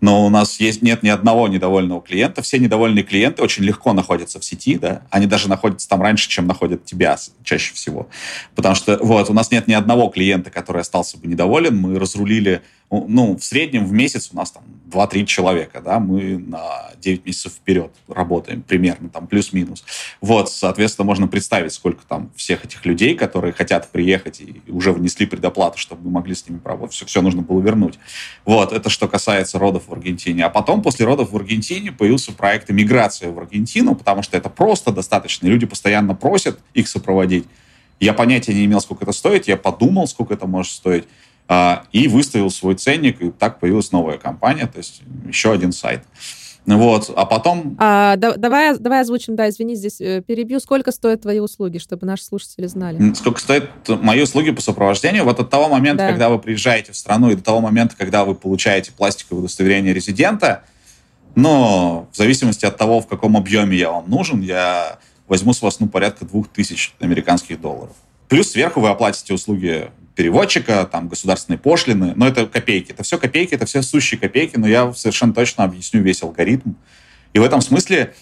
Но у нас есть, нет ни одного недовольного клиента. Все недовольные клиенты очень легко находятся в сети, да. Они даже находятся там раньше, чем находят тебя чаще всего. Потому что, вот, у нас нет ни одного клиента, который остался бы недоволен. Мы разрулили ну, в среднем в месяц у нас там 2-3 человека, да, мы на 9 месяцев вперед работаем примерно, там плюс-минус. Вот, соответственно, можно представить, сколько там всех этих людей, которые хотят приехать и уже внесли предоплату, чтобы мы могли с ними поработать. Все, все нужно было вернуть. Вот, это что касается родов в Аргентине. А потом, после родов в Аргентине, появился проект «Иммиграция в Аргентину», потому что это просто достаточно. Люди постоянно просят их сопроводить. Я понятия не имел, сколько это стоит. Я подумал, сколько это может стоить. А, и выставил свой ценник, и так появилась новая компания, то есть еще один сайт. Вот, а потом... А, да, давай, давай озвучим, да, извини, здесь э, перебью. Сколько стоят твои услуги, чтобы наши слушатели знали? Сколько стоят мои услуги по сопровождению? Вот от того момента, да. когда вы приезжаете в страну, и до того момента, когда вы получаете пластиковое удостоверение резидента, но в зависимости от того, в каком объеме я вам нужен, я возьму с вас, ну, порядка двух тысяч американских долларов. Плюс сверху вы оплатите услуги переводчика, там, государственные пошлины, но это копейки. Это все копейки, это все сущие копейки, но я совершенно точно объясню весь алгоритм. И в этом смысле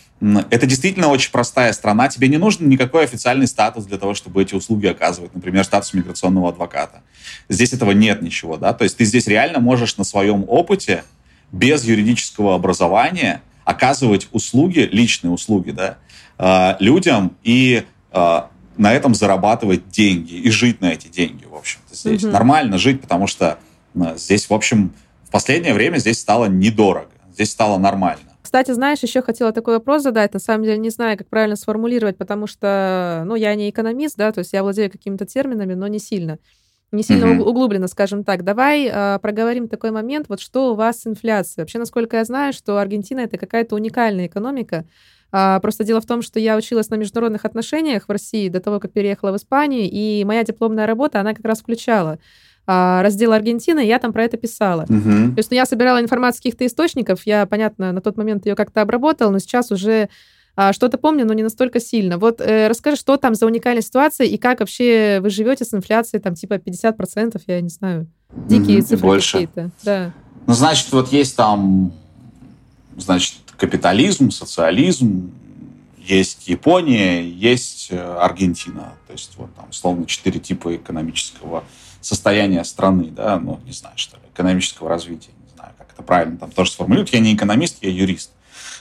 это действительно очень простая страна. Тебе не нужен никакой официальный статус для того, чтобы эти услуги оказывать. Например, статус миграционного адвоката. Здесь этого нет ничего. Да? То есть ты здесь реально можешь на своем опыте без юридического образования оказывать услуги, личные услуги да, а, людям и а, на этом зарабатывать деньги и жить на эти деньги, в общем-то, здесь. Угу. Нормально жить, потому что э, здесь, в общем, в последнее время здесь стало недорого, здесь стало нормально. Кстати, знаешь, еще хотела такой вопрос задать, на самом деле не знаю, как правильно сформулировать, потому что, ну, я не экономист, да, то есть я владею какими-то терминами, но не сильно не сильно mm-hmm. углубленно, скажем так. Давай э, проговорим такой момент, вот что у вас с инфляцией. Вообще, насколько я знаю, что Аргентина это какая-то уникальная экономика, а, просто дело в том, что я училась на международных отношениях в России до того, как переехала в Испанию, и моя дипломная работа, она как раз включала а, раздел Аргентины, и я там про это писала. Uh-huh. То есть ну, я собирала информацию с каких-то источников, я, понятно, на тот момент ее как-то обработала, но сейчас уже а, что-то помню, но не настолько сильно. Вот э, расскажи, что там за уникальная ситуация и как вообще вы живете с инфляцией, там, типа 50%, я не знаю, дикие mm-hmm, цифры какие-то. Да. Ну, значит, вот есть там, значит, капитализм, социализм, есть Япония, есть э, Аргентина. То есть вот там, условно, четыре типа экономического состояния страны, да, ну, не знаю, что ли, экономического развития, не знаю, как это правильно там тоже сформулировать. Я не экономист, я юрист.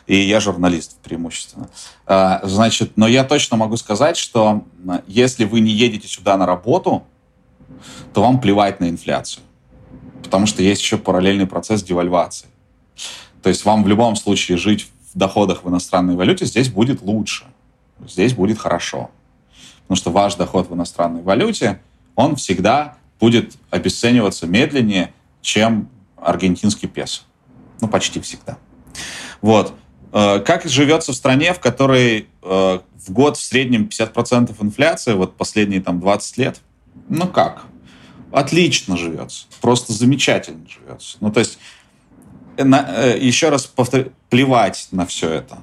И я журналист преимущественно. А, значит, но я точно могу сказать, что если вы не едете сюда на работу, то вам плевать на инфляцию. Потому что есть еще параллельный процесс девальвации. То есть вам в любом случае жить в доходах в иностранной валюте здесь будет лучше. Здесь будет хорошо. Потому что ваш доход в иностранной валюте, он всегда будет обесцениваться медленнее, чем аргентинский песо. Ну, почти всегда. Вот. Э, как живется в стране, в которой э, в год в среднем 50% инфляции, вот последние там 20 лет? Ну как? Отлично живется. Просто замечательно живется. Ну, то есть на, э, еще раз повторю, плевать на все это.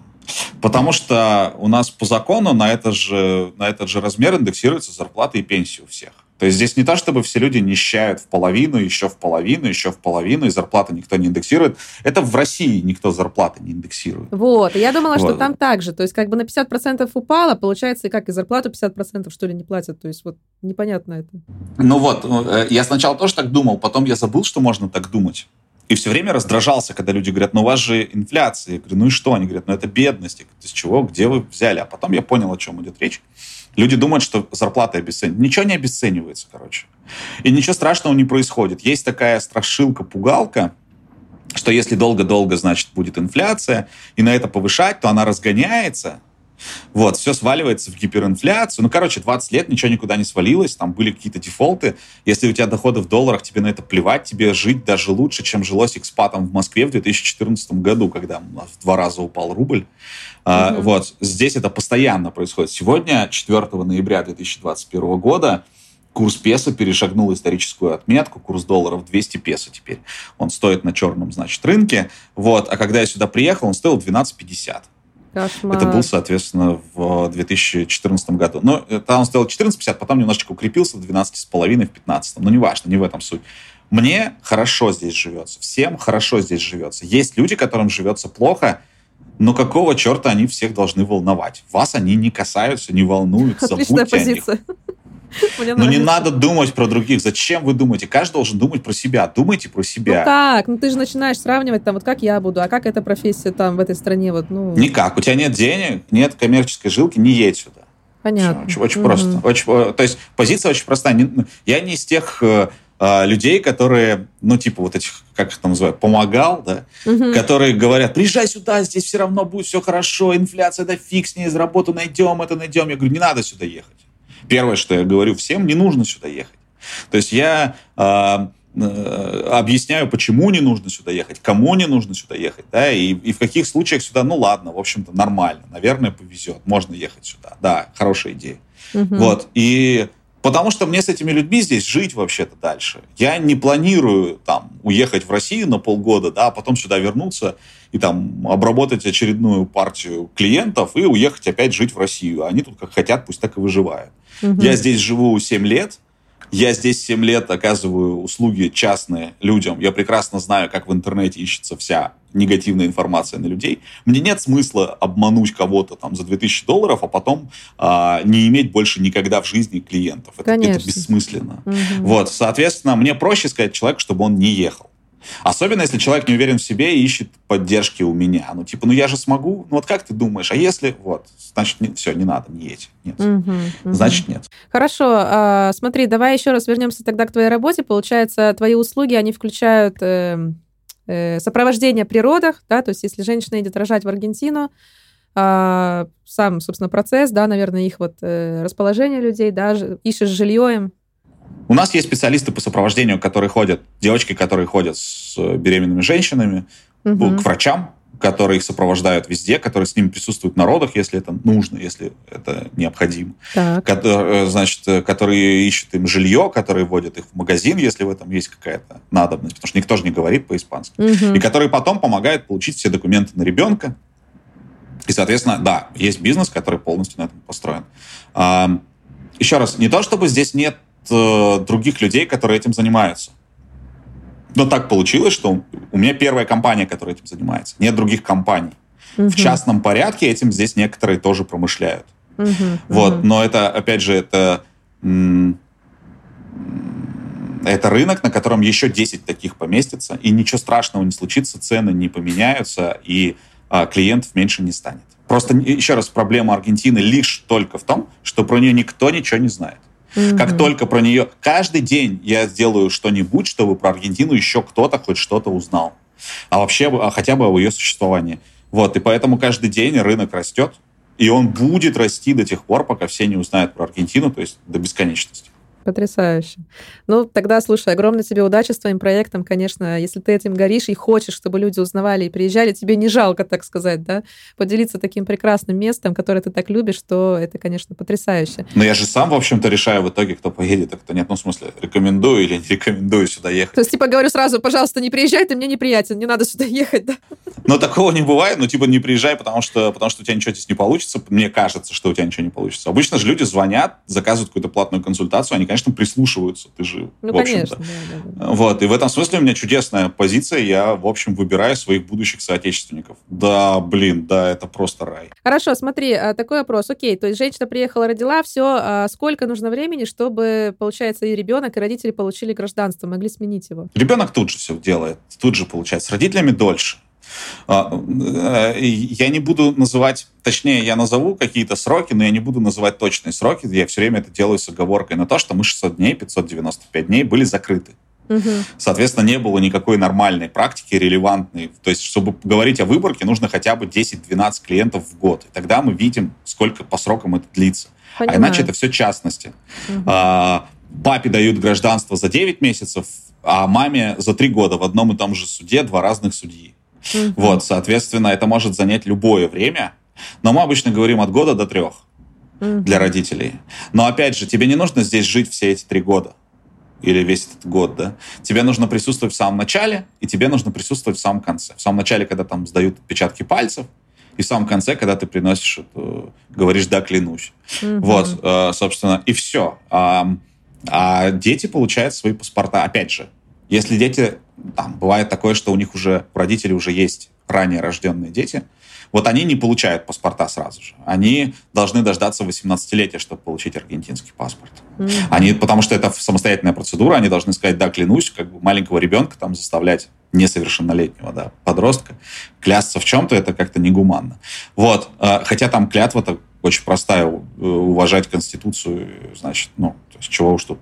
Потому что у нас по закону на, это же, на этот же размер индексируются зарплаты и пенсии у всех. То есть здесь не то, чтобы все люди нищают в половину, еще в половину, еще в половину, и зарплаты никто не индексирует. Это в России никто зарплаты не индексирует. Вот, я думала, вот. что там так же. То есть как бы на 50% упало, получается, и как и зарплату 50% что ли не платят. То есть вот непонятно это. Ну вот, э, я сначала тоже так думал, потом я забыл, что можно так думать. И все время раздражался, когда люди говорят, ну у вас же инфляция. Я говорю, ну и что? Они говорят, ну это бедность. Я говорю, из чего? Где вы взяли? А потом я понял, о чем идет речь. Люди думают, что зарплата обесценивается. Ничего не обесценивается, короче. И ничего страшного не происходит. Есть такая страшилка-пугалка, что если долго-долго, значит, будет инфляция, и на это повышать, то она разгоняется, Вот, все сваливается в гиперинфляцию. Ну, короче, 20 лет ничего никуда не свалилось, там были какие-то дефолты. Если у тебя доходы в долларах, тебе на это плевать, тебе жить даже лучше, чем жилось экспатом в Москве в 2014 году, когда в два раза упал рубль. Mm-hmm. вот, здесь это постоянно происходит. Сегодня, 4 ноября 2021 года, курс песо перешагнул историческую отметку, курс долларов 200 песо теперь. Он стоит на черном, значит, рынке. Вот, а когда я сюда приехал, он стоил 12,50. Кошмар. Это был, соответственно, в 2014 году. Но там он стоил 14,50, потом немножечко укрепился до 12,5 в 2015. Но неважно, не в этом суть. Мне хорошо здесь живется. Всем хорошо здесь живется. Есть люди, которым живется плохо, но какого черта они всех должны волновать? Вас они не касаются, не волнуют, Отличная забудьте позиция. о них. Ну не надо думать про других. Зачем вы думаете? Каждый должен думать про себя. Думайте про себя. Ну как? Ну ты же начинаешь сравнивать там, вот как я буду, а как эта профессия там в этой стране? Вот, ну... Никак. У тебя нет денег, нет коммерческой жилки, не едь сюда. Понятно. Очень, очень угу. просто. Очень, то есть позиция очень простая. Ну, я не из тех э, э, людей, которые, ну, типа вот этих, как их там называют, помогал, да, угу. которые говорят, приезжай сюда, здесь все равно будет все хорошо, инфляция, да фиг с ней, работу найдем, это найдем. Я говорю, не надо сюда ехать. Первое, что я говорю всем, не нужно сюда ехать. То есть я э, э, объясняю, почему не нужно сюда ехать, кому не нужно сюда ехать, да, и, и в каких случаях сюда, ну ладно, в общем-то, нормально, наверное, повезет, можно ехать сюда, да, хорошая идея. Угу. Вот, и Потому что мне с этими людьми здесь жить вообще-то дальше. Я не планирую там уехать в Россию на полгода, да, а потом сюда вернуться и там обработать очередную партию клиентов и уехать опять жить в Россию. Они тут как хотят, пусть так и выживают. Угу. Я здесь живу 7 лет, я здесь 7 лет оказываю услуги частные людям. Я прекрасно знаю, как в интернете ищется вся негативная информация на людей. Мне нет смысла обмануть кого-то там за 2000 долларов, а потом а, не иметь больше никогда в жизни клиентов. Это, это бессмысленно. Угу. Вот, соответственно, мне проще сказать человеку, чтобы он не ехал. Особенно, если человек не уверен в себе и ищет поддержки у меня. Ну, типа, ну я же смогу. Ну, вот как ты думаешь? А если... Вот, значит, не, все, не надо, не едь. Нет. Угу, угу. Значит, нет. Хорошо. А, смотри, давай еще раз вернемся тогда к твоей работе. Получается, твои услуги, они включают э, э, сопровождение при родах, да, то есть если женщина идет рожать в Аргентину, а, сам, собственно, процесс, да, наверное, их вот э, расположение людей, да, ищешь жилье им, у нас есть специалисты по сопровождению, которые ходят, девочки, которые ходят с беременными женщинами угу. к врачам, которые их сопровождают везде, которые с ними присутствуют на родах, если это нужно, если это необходимо. Которые, э, значит, э, которые ищут им жилье, которые водят их в магазин, если в этом есть какая-то надобность, потому что никто же не говорит по-испански. Угу. И которые потом помогают получить все документы на ребенка. И, соответственно, да, есть бизнес, который полностью на этом построен. Еще раз, не то чтобы здесь нет э, других людей, которые этим занимаются. Но так получилось, что у меня первая компания, которая этим занимается. Нет других компаний. Угу. В частном порядке этим здесь некоторые тоже промышляют. Угу, вот, угу. но это, опять же, это это рынок, на котором еще 10 таких поместится, и ничего страшного не случится, цены не поменяются, и а, клиентов меньше не станет. Просто, еще раз, проблема Аргентины лишь только в том, что про нее никто ничего не знает. Mm-hmm. Как только про нее... Каждый день я сделаю что-нибудь, чтобы про Аргентину еще кто-то хоть что-то узнал. А вообще, а хотя бы о ее существовании. Вот, и поэтому каждый день рынок растет, и он будет расти до тех пор, пока все не узнают про Аргентину, то есть до бесконечности. Потрясающе. Ну, тогда, слушай, огромное тебе удачи с твоим проектом, конечно. Если ты этим горишь и хочешь, чтобы люди узнавали и приезжали, тебе не жалко, так сказать, да, поделиться таким прекрасным местом, которое ты так любишь, то это, конечно, потрясающе. Но я же сам, в общем-то, решаю в итоге, кто поедет, а кто нет. Ну, в смысле, рекомендую или не рекомендую сюда ехать. То есть, типа, говорю сразу, пожалуйста, не приезжай, ты мне неприятен, не надо сюда ехать, да? Но такого не бывает, ну, типа, не приезжай, потому что, потому что у тебя ничего здесь не получится. Мне кажется, что у тебя ничего не получится. Обычно же люди звонят, заказывают какую-то платную консультацию, они, конечно, прислушиваются. Ты же, ну, в общем-то. Конечно, да, да, да. Вот. И в этом смысле у меня чудесная позиция. Я, в общем, выбираю своих будущих соотечественников. Да, блин, да, это просто рай. Хорошо, смотри, а, такой вопрос. Окей, то есть женщина приехала, родила, все. А сколько нужно времени, чтобы, получается, и ребенок, и родители получили гражданство, могли сменить его? Ребенок тут же все делает. Тут же получается. С родителями дольше. А, э, я не буду называть, точнее, я назову какие-то сроки, но я не буду называть точные сроки. Я все время это делаю с оговоркой на то, что мы 600 дней, 595 дней были закрыты. Угу. Соответственно, не было никакой нормальной практики, релевантной. То есть, чтобы говорить о выборке, нужно хотя бы 10-12 клиентов в год. И тогда мы видим, сколько по срокам это длится. А Понимаю. А иначе это все частности. Угу. А, папе дают гражданство за 9 месяцев, а маме за 3 года в одном и том же суде два разных судьи. Вот, соответственно, это может занять любое время. Но мы обычно говорим от года до трех для родителей. Но опять же, тебе не нужно здесь жить все эти три года или весь этот год, да, тебе нужно присутствовать в самом начале, и тебе нужно присутствовать в самом конце. В самом начале, когда там сдают отпечатки пальцев, и в самом конце, когда ты приносишь, это, говоришь «да, клянусь». Mm-hmm. Вот, э, собственно, и все. А дети получают свои паспорта. Опять же, если дети, там, бывает такое, что у них уже, у родителей уже есть ранее рожденные дети, вот они не получают паспорта сразу же. Они должны дождаться 18-летия, чтобы получить аргентинский паспорт. Mm-hmm. Они, потому что это самостоятельная процедура, они должны сказать, да, клянусь, как бы маленького ребенка там заставлять несовершеннолетнего, да, подростка, клясться в чем-то, это как-то негуманно. Вот, э, хотя там клятва-то очень простая, э, уважать Конституцию, значит, ну, то есть чего уж тут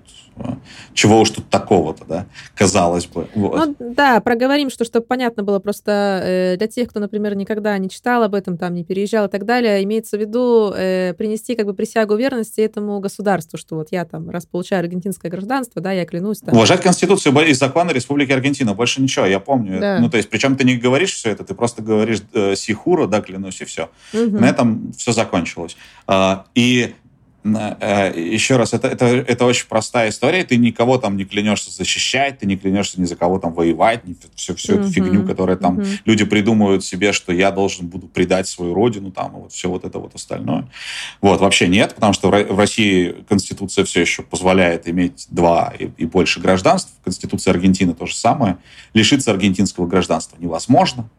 чего уж тут такого-то, да, казалось бы. Вот. Ну, да, проговорим, что чтобы понятно было просто э, для тех, кто, например, никогда не читал об этом, там, не переезжал и так далее, имеется в виду э, принести как бы присягу верности этому государству, что вот я там, раз получаю аргентинское гражданство, да, я клянусь. Там. Уважать Конституцию и законы Республики Аргентина, больше ничего, я помню. Да. Ну, то есть, причем ты не говоришь все это, ты просто говоришь э, сихура, да, клянусь, и все. Угу. На этом все закончилось. А, и Э, еще раз, это, это, это очень простая история. Ты никого там не клянешься защищать, ты не клянешься ни за кого там воевать, не, все, всю эту фигню, которая там uh люди придумывают себе, что я должен буду предать свою родину, там, и вот все вот это вот остальное. Вот, вообще нет, потому что в России Конституция все еще позволяет иметь два и, и больше гражданств. Конституция Аргентины то же самое. Лишиться аргентинского гражданства невозможно.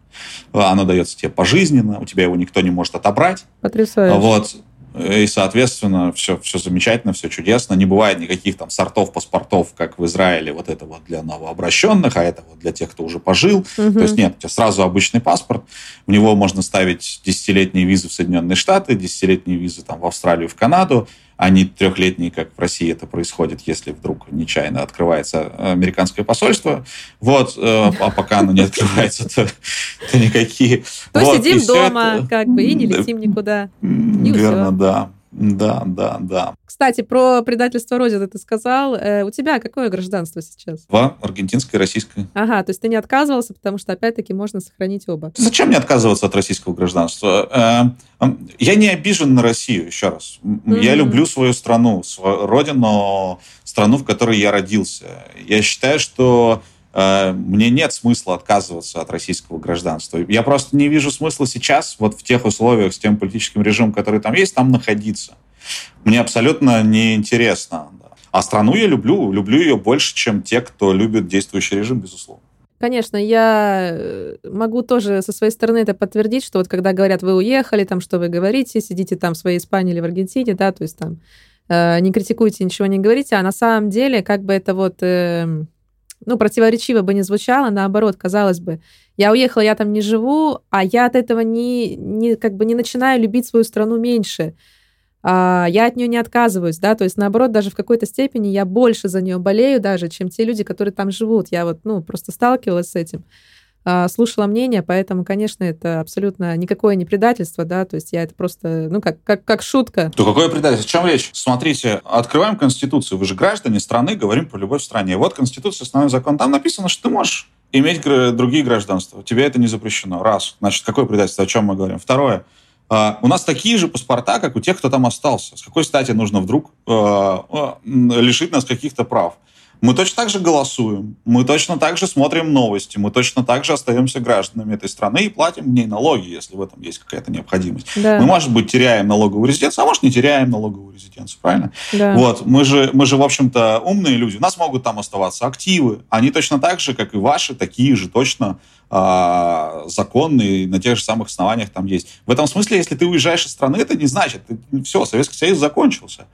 Оно дается тебе пожизненно, у тебя его никто не может отобрать. Потрясающе. Вот. И, соответственно, все, все замечательно, все чудесно. Не бывает никаких там сортов паспортов, как в Израиле, вот это вот для новообращенных, а это вот для тех, кто уже пожил. Угу. То есть нет, у тебя сразу обычный паспорт. В него можно ставить десятилетние визы в Соединенные Штаты, десятилетние визы там, в Австралию, в Канаду а не трехлетний, как в России это происходит, если вдруг нечаянно открывается американское посольство. Вот, э, а пока оно не открывается, то, то никакие. То вот, сидим дома, это... как бы, и не летим никуда. И Верно, все. да. Да, да, да. Кстати, про предательство Родины ты сказал. Э, у тебя какое гражданство сейчас? Два, аргентинское и российское. Ага, то есть ты не отказывался, потому что, опять-таки, можно сохранить оба. Зачем мне отказываться от российского гражданства? Э, я не обижен на Россию, еще раз. Mm-hmm. Я люблю свою страну, свою родину, страну, в которой я родился. Я считаю, что мне нет смысла отказываться от российского гражданства. Я просто не вижу смысла сейчас, вот в тех условиях, с тем политическим режимом, который там есть, там находиться. Мне абсолютно неинтересно. А страну я люблю, люблю ее больше, чем те, кто любит действующий режим, безусловно. Конечно, я э, могу тоже со своей стороны это подтвердить, что вот когда говорят, вы уехали, там, что вы говорите, сидите там в своей Испании или в Аргентине, да, то есть там э, не критикуйте, ничего не говорите, а на самом деле как бы это вот э, ну, противоречиво бы не звучало, наоборот, казалось бы, я уехала, я там не живу, а я от этого не, не, как бы не начинаю любить свою страну меньше. А, я от нее не отказываюсь, да, то есть, наоборот, даже в какой-то степени я больше за нее болею даже, чем те люди, которые там живут. Я вот, ну, просто сталкивалась с этим. А, слушала мнение, поэтому, конечно, это абсолютно никакое не предательство, да, то есть я это просто, ну, как, как, как шутка. То какое предательство? О чем речь? Смотрите, открываем Конституцию, вы же граждане страны, говорим про любовь в стране. Вот Конституция, основной закон, там написано, что ты можешь иметь другие гражданства. Тебе это не запрещено. Раз. Значит, какое предательство? О чем мы говорим? Второе. Uh, у нас такие же паспорта, как у тех, кто там остался. С какой стати нужно вдруг uh, лишить нас каких-то прав? Мы точно так же голосуем, мы точно так же смотрим новости, мы точно так же остаемся гражданами этой страны и платим в ней налоги, если в этом есть какая-то необходимость. Да. Мы, может быть, теряем налоговую резиденцию, а может, не теряем налоговую резиденцию, правильно? Да. Вот, мы же, мы же, в общем-то, умные люди, у нас могут там оставаться активы, они точно так же, как и ваши, такие же точно законные, на тех же самых основаниях там есть. В этом смысле, если ты уезжаешь из страны, это не значит, ты, все, Советский Союз закончился.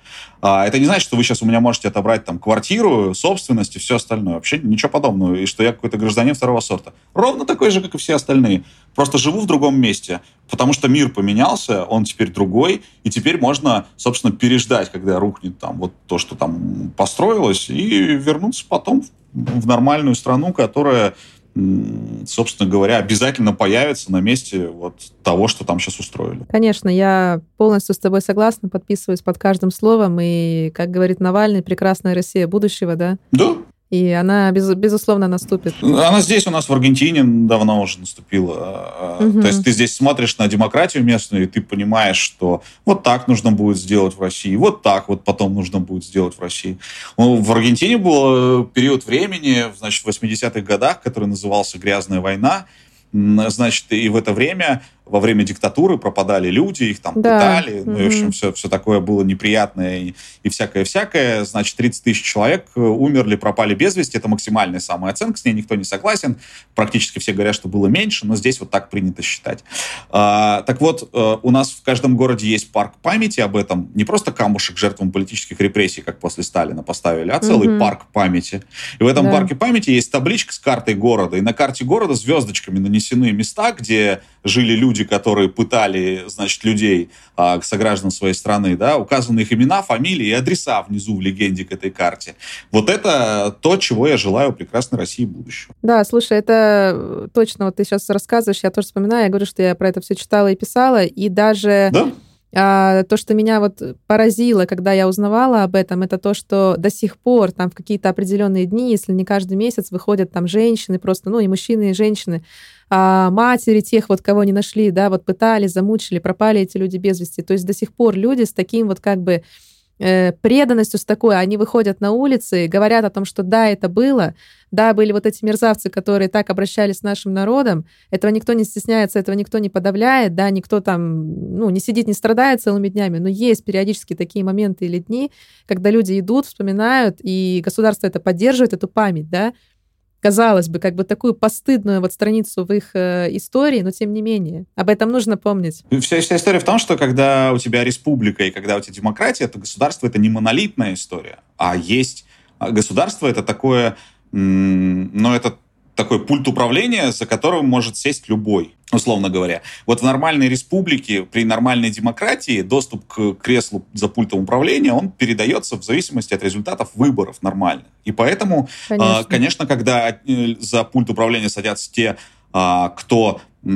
А, это не значит, что вы сейчас у меня можете отобрать там квартиру, собственность и все остальное. Вообще ничего подобного. И что я какой-то гражданин второго сорта. Ровно такой же, как и все остальные. Просто живу в другом месте, потому что мир поменялся, он теперь другой, и теперь можно, собственно, переждать, когда рухнет там вот то, что там построилось, и вернуться потом в нормальную страну, которая собственно говоря, обязательно появится на месте вот того, что там сейчас устроили. Конечно, я полностью с тобой согласна, подписываюсь под каждым словом, и, как говорит Навальный, прекрасная Россия будущего, да? Да, и она, без, безусловно, наступит. Она здесь у нас в Аргентине давно уже наступила. Угу. То есть ты здесь смотришь на демократию местную, и ты понимаешь, что вот так нужно будет сделать в России, вот так вот потом нужно будет сделать в России. Ну, в Аргентине был период времени, значит, в 80-х годах, который назывался «Грязная война», значит, и в это время, во время диктатуры пропадали люди, их там да. пытали, mm-hmm. ну, и, в общем, все, все такое было неприятное и, и всякое-всякое. Значит, 30 тысяч человек э, умерли, пропали без вести. Это максимальная самая оценка, с ней никто не согласен. Практически все говорят, что было меньше, но здесь вот так принято считать. А, так вот, э, у нас в каждом городе есть парк памяти об этом. Не просто камушек жертвам политических репрессий, как после Сталина поставили, а целый mm-hmm. парк памяти. И в этом да. парке памяти есть табличка с картой города, и на карте города звездочками нанесены места, где жили люди, которые пытали, значит, людей, а, сограждан своей страны, да, указаны их имена, фамилии и адреса внизу в легенде к этой карте. Вот это то, чего я желаю прекрасной России будущего. Да, слушай, это э, точно, вот ты сейчас рассказываешь, я тоже вспоминаю, я говорю, что я про это все читала и писала, и даже... Да? А, то, что меня вот поразило, когда я узнавала об этом, это то, что до сих пор там в какие-то определенные дни, если не каждый месяц, выходят там женщины просто, ну и мужчины, и женщины, а, матери тех, вот кого не нашли, да, вот пытали, замучили, пропали эти люди без вести. То есть до сих пор люди с таким вот как бы э, преданностью с такой, они выходят на улицы, говорят о том, что да, это было, да, были вот эти мерзавцы, которые так обращались с нашим народом, этого никто не стесняется, этого никто не подавляет, да, никто там, ну, не сидит, не страдает целыми днями, но есть периодически такие моменты или дни, когда люди идут, вспоминают, и государство это поддерживает, эту память, да, казалось бы, как бы такую постыдную вот страницу в их э, истории, но тем не менее. Об этом нужно помнить. Вся, вся история в том, что когда у тебя республика и когда у тебя демократия, то государство — это не монолитная история, а есть... А государство — это такое... Ну, это такой пульт управления, за которым может сесть любой, условно говоря. Вот в нормальной республике, при нормальной демократии, доступ к креслу за пультом управления, он передается в зависимости от результатов выборов нормальных. И поэтому, а, конечно, конечно когда э, за пульт управления садятся те, а, кто э,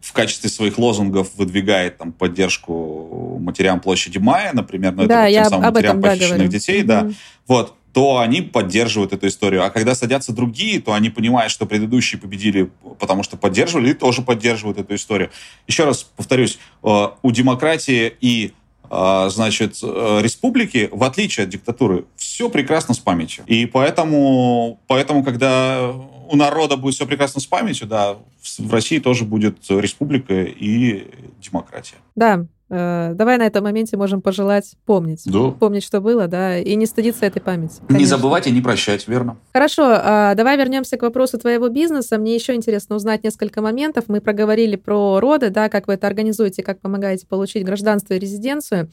в качестве своих лозунгов выдвигает там поддержку матерям площади Мая, например, ну, да, это тем самым матерям похищенных да, детей, mm-hmm. да, вот, то они поддерживают эту историю. А когда садятся другие, то они понимают, что предыдущие победили, потому что поддерживали, и тоже поддерживают эту историю. Еще раз повторюсь, э, у демократии и э, значит, э, республики, в отличие от диктатуры, все прекрасно с памятью. И поэтому, поэтому когда у народа будет все прекрасно с памятью, да, в России тоже будет республика и демократия. Да, давай на этом моменте можем пожелать помнить. Да. Помнить, что было, да, и не стыдиться этой памяти. Конечно. Не забывать и не прощать, верно. Хорошо, а, давай вернемся к вопросу твоего бизнеса. Мне еще интересно узнать несколько моментов. Мы проговорили про роды, да, как вы это организуете, как помогаете получить гражданство и резиденцию.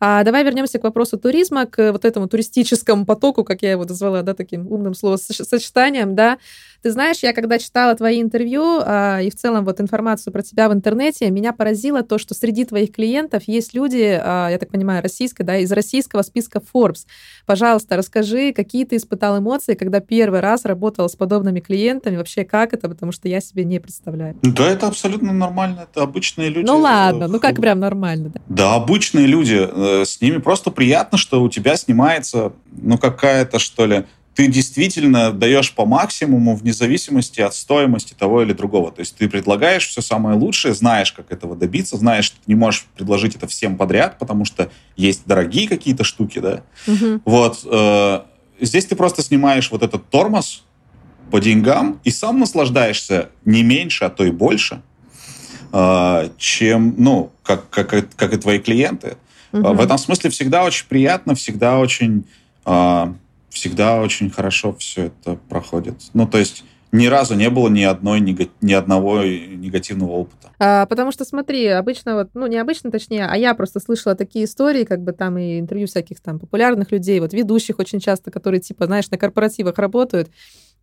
А давай вернемся к вопросу туризма, к вот этому туристическому потоку, как я его назвала, да, таким умным словосочетанием, да. Ты знаешь, я когда читала твои интервью а, и в целом вот информацию про тебя в интернете, меня поразило то, что среди твоих клиентов есть люди, а, я так понимаю, российской, да, из российского списка Forbes. Пожалуйста, расскажи, какие ты испытал эмоции, когда первый раз работал с подобными клиентами, вообще как это, потому что я себе не представляю. Да, это абсолютно нормально, это обычные люди. Ну ладно, ну как прям нормально, да? Да, обычные люди, э, с ними просто приятно, что у тебя снимается, ну какая-то, что ли, ты действительно даешь по максимуму вне зависимости от стоимости того или другого. То есть ты предлагаешь все самое лучшее, знаешь, как этого добиться, знаешь, что ты не можешь предложить это всем подряд, потому что есть дорогие какие-то штуки, да. Угу. Вот. Э, здесь ты просто снимаешь вот этот тормоз по деньгам и сам наслаждаешься не меньше, а то и больше, э, чем, ну, как, как, как и твои клиенты. Угу. В этом смысле всегда очень приятно, всегда очень... Э, всегда очень хорошо все это проходит. Ну, то есть ни разу не было ни одной ни одного негативного опыта. А, потому что смотри, обычно вот, ну не обычно, точнее, а я просто слышала такие истории, как бы там и интервью всяких там популярных людей, вот ведущих очень часто, которые типа, знаешь, на корпоративах работают,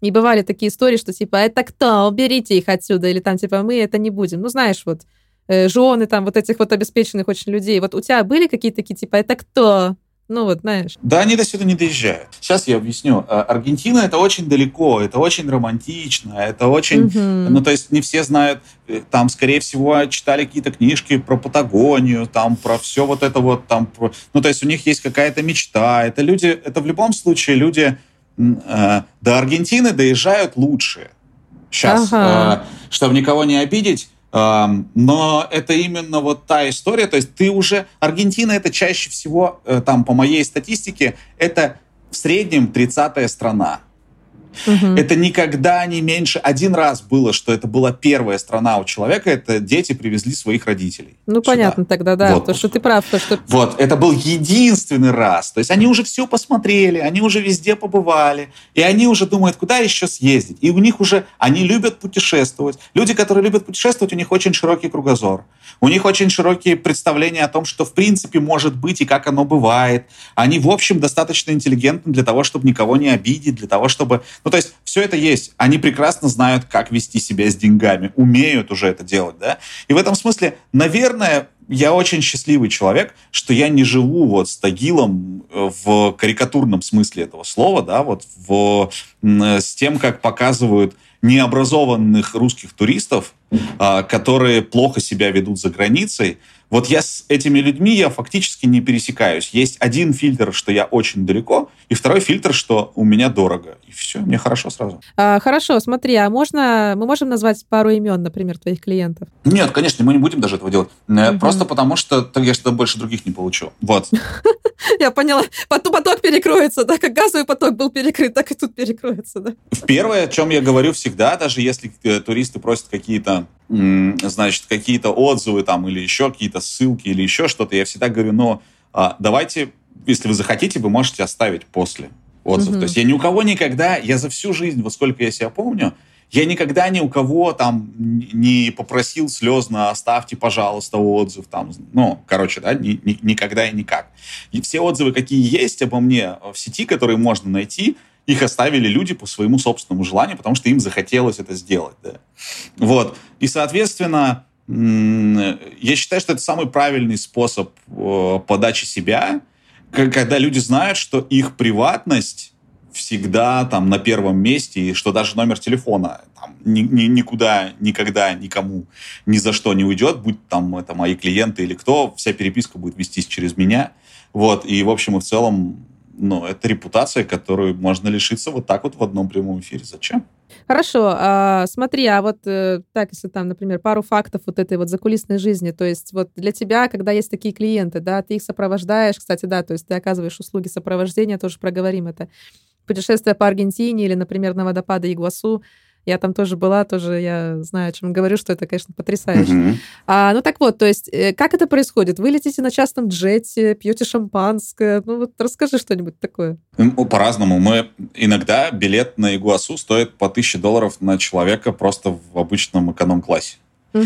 и бывали такие истории, что типа, это кто, уберите их отсюда, или там типа, мы это не будем. Ну знаешь, вот жены там вот этих вот обеспеченных очень людей. Вот у тебя были какие-то такие типа, это кто? Ну вот, знаешь. Да, они до сюда не доезжают. Сейчас я объясню. Э, Аргентина это очень далеко, это очень романтично, это очень... Угу. Ну, то есть не все знают, э, там, скорее всего, читали какие-то книжки про Патагонию, там, про все вот это вот, там, про... ну, то есть у них есть какая-то мечта. Это люди, это в любом случае люди э, до Аргентины доезжают лучше. Сейчас, ага. э, чтобы никого не обидеть, но это именно вот та история, то есть ты уже... Аргентина это чаще всего, э, там, по моей статистике, это в среднем 30-я страна. Угу. Это никогда не меньше. Один раз было, что это была первая страна у человека, это дети привезли своих родителей. Ну, сюда. понятно тогда, да. Вот. То, что ты прав. То, что... Вот, это был единственный раз. То есть они уже все посмотрели, они уже везде побывали, и они уже думают, куда еще съездить. И у них уже, они любят путешествовать. Люди, которые любят путешествовать, у них очень широкий кругозор. У них очень широкие представления о том, что в принципе может быть и как оно бывает. Они, в общем, достаточно интеллигентны для того, чтобы никого не обидеть, для того, чтобы ну, то есть все это есть. Они прекрасно знают, как вести себя с деньгами, умеют уже это делать, да. И в этом смысле, наверное, я очень счастливый человек, что я не живу вот с Тагилом э, в карикатурном смысле этого слова, да, вот в, с тем, как показывают необразованных русских туристов, которые плохо себя ведут за границей, вот я с этими людьми я фактически не пересекаюсь. Есть один фильтр, что я очень далеко, и второй фильтр, что у меня дорого. И все, мне хорошо сразу. А, хорошо, смотри, а можно мы можем назвать пару имен, например, твоих клиентов? Нет, конечно, мы не будем даже этого делать. Угу. Просто потому, что я что больше других не получу. Вот. Я поняла. Поток перекроется, да, как газовый поток был перекрыт, так и тут перекроется, да. В первое, о чем я говорю всегда, даже если э, туристы просят какие-то значит, какие-то отзывы там или еще какие-то ссылки или еще что-то, я всегда говорю, но а, давайте, если вы захотите, вы можете оставить после отзыв. Mm-hmm. То есть я ни у кого никогда, я за всю жизнь, вот сколько я себя помню, я никогда ни у кого там не попросил слезно, оставьте, пожалуйста, отзыв. Там, ну, короче, да, ни, ни, никогда и никак. И все отзывы, какие есть обо мне в сети, которые можно найти, их оставили люди по своему собственному желанию, потому что им захотелось это сделать. Да. Вот. И, соответственно, я считаю, что это самый правильный способ э, подачи себя, когда люди знают, что их приватность всегда там на первом месте, и что даже номер телефона там, ни, ни, никуда, никогда, никому, ни за что не уйдет, будь там это мои клиенты или кто, вся переписка будет вестись через меня. Вот, и в общем и в целом ну, это репутация, которую можно лишиться вот так вот в одном прямом эфире. Зачем? Хорошо, а, смотри, а вот э, так, если там, например, пару фактов вот этой вот закулисной жизни, то есть вот для тебя, когда есть такие клиенты, да, ты их сопровождаешь, кстати, да, то есть ты оказываешь услуги сопровождения, тоже проговорим это, путешествие по Аргентине или, например, на водопады Игуасу, я там тоже была, тоже я знаю, о чем говорю, что это, конечно, потрясающе. Mm-hmm. А, ну так вот, то есть, э, как это происходит? Вы летите на частном джете, пьете шампанское? Ну вот расскажи что-нибудь такое. По-разному. Мы иногда билет на Игуасу стоит по 1000 долларов на человека просто в обычном эконом-классе. Угу.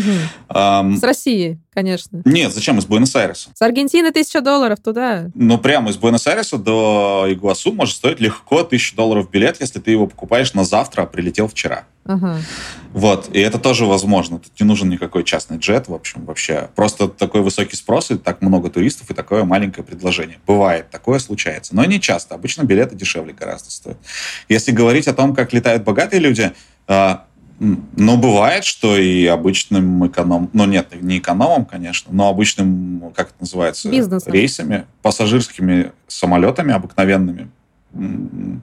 Um, с России, конечно. Нет, зачем? Из Буэнос-Айреса. С Аргентины тысяча долларов туда. Ну, прямо из Буэнос-Айреса до Игуасу может стоить легко тысячу долларов билет, если ты его покупаешь на завтра, а прилетел вчера. Ага. Вот, и это тоже возможно. Тут не нужен никакой частный джет, в общем, вообще. Просто такой высокий спрос, и так много туристов, и такое маленькое предложение. Бывает, такое случается. Но не часто. Обычно билеты дешевле гораздо стоят. Если говорить о том, как летают богатые люди, а, ну, бывает, что и обычным эконом... Ну, нет, не экономом, конечно, но обычным, как это называется? Бизнесом. Рейсами, пассажирскими самолетами обыкновенными,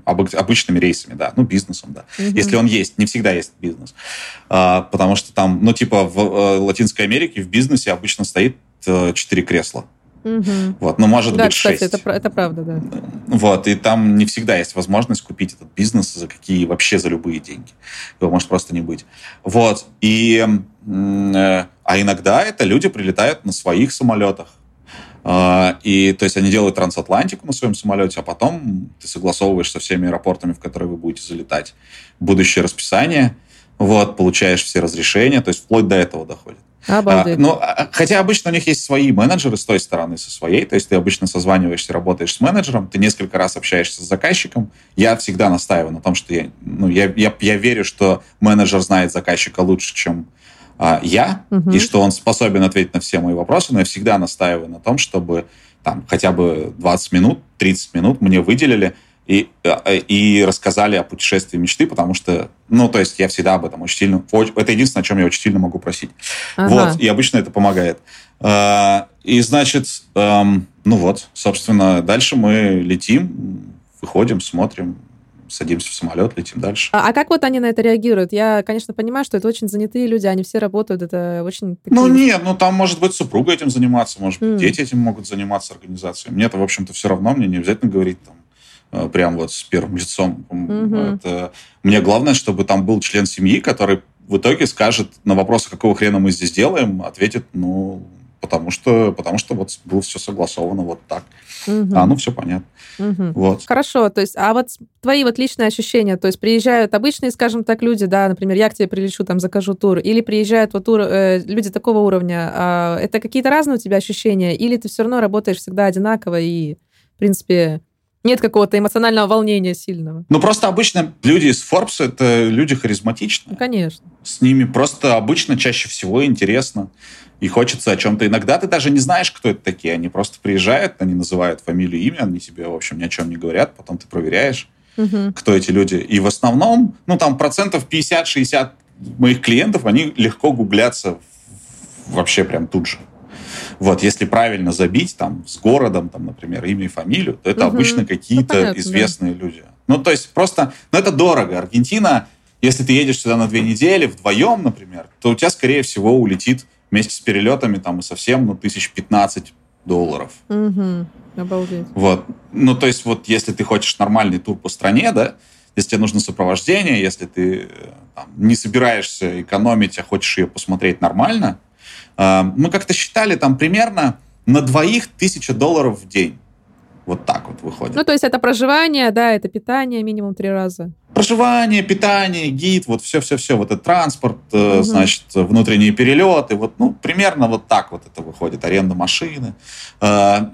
обычными рейсами, да, ну, бизнесом, да. Угу. Если он есть, не всегда есть бизнес. А, потому что там, ну, типа в э, Латинской Америке в бизнесе обычно стоит э, четыре кресла. Угу. Вот, ну, может да, быть, кстати, 6. Это, это правда, да. Вот, и там не всегда есть возможность купить этот бизнес за какие, вообще за любые деньги. Его может просто не быть. Вот, и, э, а иногда это люди прилетают на своих самолетах. Uh, и, то есть, они делают трансатлантику на своем самолете, а потом ты согласовываешь со всеми аэропортами, в которые вы будете залетать, будущее расписание, вот, получаешь все разрешения, то есть, вплоть до этого доходит. Обалдеть. А, ну, а, хотя обычно у них есть свои менеджеры с той стороны, со своей. То есть ты обычно созваниваешься, работаешь с менеджером, ты несколько раз общаешься с заказчиком. Я всегда настаиваю на том, что я, ну, я, я, я верю, что менеджер знает заказчика лучше, чем а, я, угу. и что он способен ответить на все мои вопросы, но я всегда настаиваю на том, чтобы там хотя бы 20 минут, 30 минут мне выделили и, э, и рассказали о путешествии мечты, потому что, ну, то есть я всегда об этом очень сильно... Это единственное, о чем я очень сильно могу просить. Ага. Вот, и обычно это помогает. А, и, значит, эм, ну вот, собственно, дальше мы летим, выходим, смотрим, садимся в самолет, летим дальше. А, а как вот они на это реагируют? Я, конечно, понимаю, что это очень занятые люди, они все работают, это очень... Такие... Ну нет, ну там может быть супруга этим заниматься, может быть, mm. дети этим могут заниматься организацией. Мне-то, в общем-то, все равно, мне не обязательно говорить там э, прям вот с первым лицом. Mm-hmm. Это... Мне главное, чтобы там был член семьи, который в итоге скажет на вопрос, какого хрена мы здесь делаем, ответит, ну, потому что, потому что вот было все согласовано вот так. Угу. А, ну, все понятно. Угу. Вот. Хорошо, то есть, а вот твои вот личные ощущения, то есть приезжают обычные, скажем так, люди, да, например, я к тебе прилечу, там, закажу тур, или приезжают вот тур, э, люди такого уровня, э, это какие-то разные у тебя ощущения, или ты все равно работаешь всегда одинаково и, в принципе, нет какого-то эмоционального волнения сильного. Ну, просто обычно люди из Forbes — это люди харизматичные. Ну, конечно. С ними просто обычно чаще всего интересно и хочется о чем-то. Иногда ты даже не знаешь, кто это такие. Они просто приезжают, они называют фамилию, имя, они тебе, в общем, ни о чем не говорят. Потом ты проверяешь, угу. кто эти люди. И в основном, ну, там процентов 50-60 моих клиентов, они легко гуглятся вообще прям тут же. Вот, если правильно забить там с городом, там, например, имя и фамилию, то это угу. обычно какие-то ну, известные да. люди. Ну, то есть просто, ну, это дорого. Аргентина, если ты едешь сюда на две недели вдвоем, например, то у тебя, скорее всего, улетит вместе с перелетами там и совсем, ну, тысяч пятнадцать долларов. Угу. Обалдеть. Вот. Ну, то есть вот если ты хочешь нормальный тур по стране, да, если тебе нужно сопровождение, если ты там, не собираешься экономить, а хочешь ее посмотреть нормально, э, мы как-то считали там примерно на двоих тысяча долларов в день. Вот так вот выходит. Ну, то есть это проживание, да, это питание минимум три раза. Проживание, питание, гид, вот все-все-все, вот это транспорт, угу. значит, внутренние перелеты, вот, ну, примерно вот так вот это выходит, аренда машины. Э,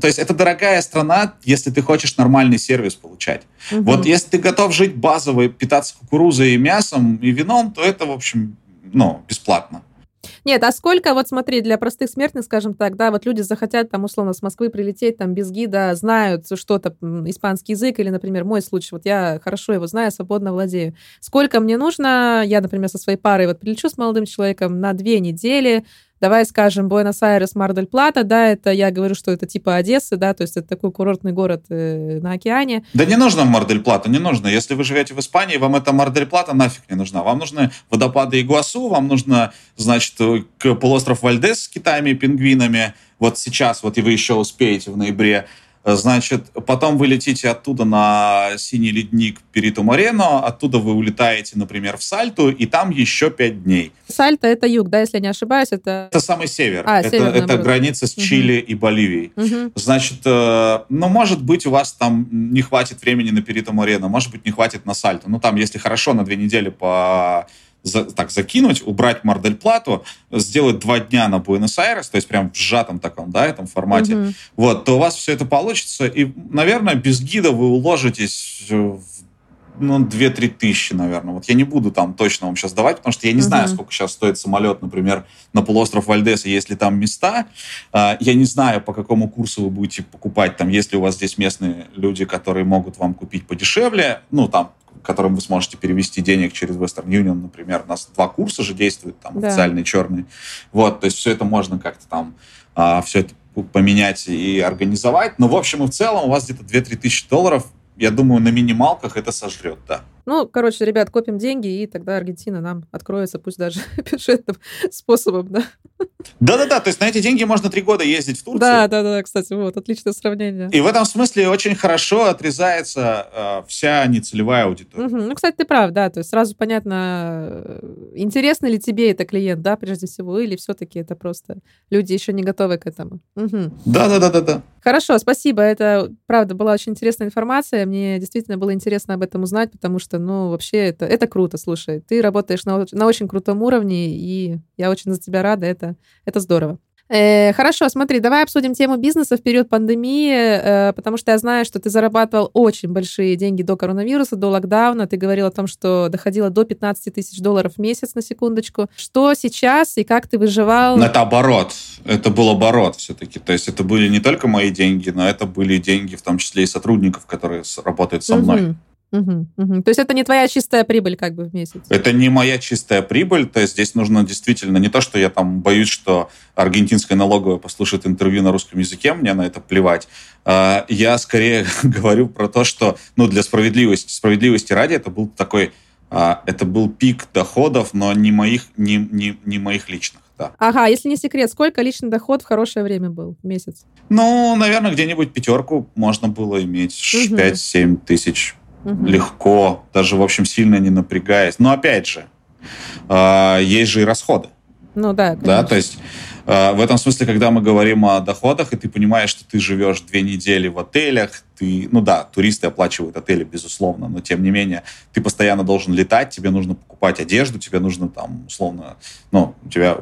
то есть это дорогая страна, если ты хочешь нормальный сервис получать. Угу. Вот если ты готов жить базово, питаться кукурузой и мясом и вином, то это, в общем, ну, бесплатно. Нет, а сколько, вот смотри, для простых смертных, скажем так, да, вот люди захотят там условно с Москвы прилететь там без гида, знают что-то, испанский язык или, например, мой случай, вот я хорошо его знаю, свободно владею. Сколько мне нужно, я, например, со своей парой вот прилечу с молодым человеком на две недели, давай скажем, Буэнос-Айрес, Мар-дель-Плата, да, это я говорю, что это типа Одессы, да, то есть это такой курортный город э, на океане. Да не нужно Мар-дель-Плата, не нужно. Если вы живете в Испании, вам эта Мар-дель-Плата нафиг не нужна. Вам нужны водопады Игуасу, вам нужно, значит, полуостров Вальдес с Китаями и пингвинами. Вот сейчас, вот и вы еще успеете в ноябре Значит, потом вы летите оттуда на синий ледник Периту Морено, оттуда вы улетаете, например, в Сальту, и там еще пять дней. Сальто — это юг, да, если я не ошибаюсь? Это, это самый север. А, это, север, это граница с Чили угу. и Боливией. Угу. Значит, э, ну, может быть, у вас там не хватит времени на Периту Морено, может быть, не хватит на Сальто. Ну, там, если хорошо, на две недели по за, так закинуть, убрать Мардель-Плату, сделать два дня на Буэнос-Айрес, то есть прям в сжатом таком, да, этом формате, угу. вот, то у вас все это получится, и, наверное, без гида вы уложитесь в ну, 2-3 тысячи, наверное. Вот я не буду там точно вам сейчас давать, потому что я не uh-huh. знаю, сколько сейчас стоит самолет, например, на полуостров Вальдес, и есть ли там места. А, я не знаю, по какому курсу вы будете покупать, там, есть ли у вас здесь местные люди, которые могут вам купить подешевле, ну, там, которым вы сможете перевести денег через Western Union, например. У нас два курса же действуют, там, да. официальный, черный. Вот, то есть все это можно как-то там, а, все это поменять и организовать. Но в общем и в целом у вас где-то 2-3 тысячи долларов, я думаю, на минималках это сожрет, да. Ну, короче, ребят, копим деньги, и тогда Аргентина нам откроется, пусть даже бюджетным способом, да. Да-да-да, то есть на эти деньги можно три года ездить в Турцию. Да-да-да, кстати, вот, отличное сравнение. И в этом смысле очень хорошо отрезается э, вся нецелевая аудитория. Угу. Ну, кстати, ты прав, да, то есть сразу понятно, э, интересно ли тебе это клиент, да, прежде всего, или все-таки это просто люди еще не готовы к этому. Да-да-да-да-да. Хорошо, спасибо, это, правда, была очень интересная информация, мне действительно было интересно об этом узнать, потому что ну, вообще это, это круто, слушай. Ты работаешь на, на очень крутом уровне, и я очень за тебя рада, это, это здорово. Э, хорошо, смотри, давай обсудим тему бизнеса в период пандемии, э, потому что я знаю, что ты зарабатывал очень большие деньги до коронавируса, до локдауна. Ты говорил о том, что доходило до 15 тысяч долларов в месяц, на секундочку. Что сейчас и как ты выживал? Это оборот. Это был оборот все-таки. То есть это были не только мои деньги, но это были деньги в том числе и сотрудников, которые работают со мной. Угу. Угу, угу. То есть это не твоя чистая прибыль как бы в месяц? Это не моя чистая прибыль. То есть здесь нужно действительно не то, что я там боюсь, что аргентинская налоговая послушает интервью на русском языке, мне на это плевать. А, я скорее говорю про то, что ну, для справедливости, справедливости ради это был такой а, это был пик доходов, но не моих, не, не, не моих личных. Да. Ага, если не секрет, сколько личный доход в хорошее время был в месяц? Ну, наверное, где-нибудь пятерку можно было иметь. Угу. 5-7 тысяч угу. легко, даже, в общем, сильно не напрягаясь. Но, опять же, э, есть же и расходы. Ну да, конечно. Да, то есть э, в этом смысле, когда мы говорим о доходах, и ты понимаешь, что ты живешь две недели в отелях, ты, ну да, туристы оплачивают отели, безусловно, но тем не менее, ты постоянно должен летать, тебе нужно покупать одежду, тебе нужно там, условно, ну, у тебя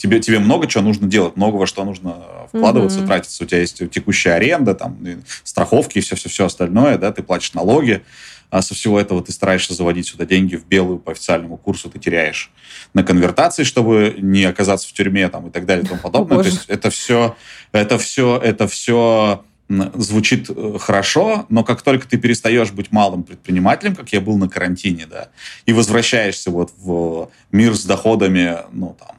тебе, тебе много чего нужно делать, много во что нужно вкладываться, mm-hmm. тратиться. У тебя есть текущая аренда, там, страховки и все-все-все остальное, да, ты платишь налоги. А со всего этого ты стараешься заводить сюда деньги в белую по официальному курсу, ты теряешь на конвертации, чтобы не оказаться в тюрьме там, и так далее и тому подобное. То есть это все, это все, это все звучит э, хорошо, но как только ты перестаешь быть малым предпринимателем, как я был на карантине, да, и возвращаешься вот в мир с доходами, ну, там,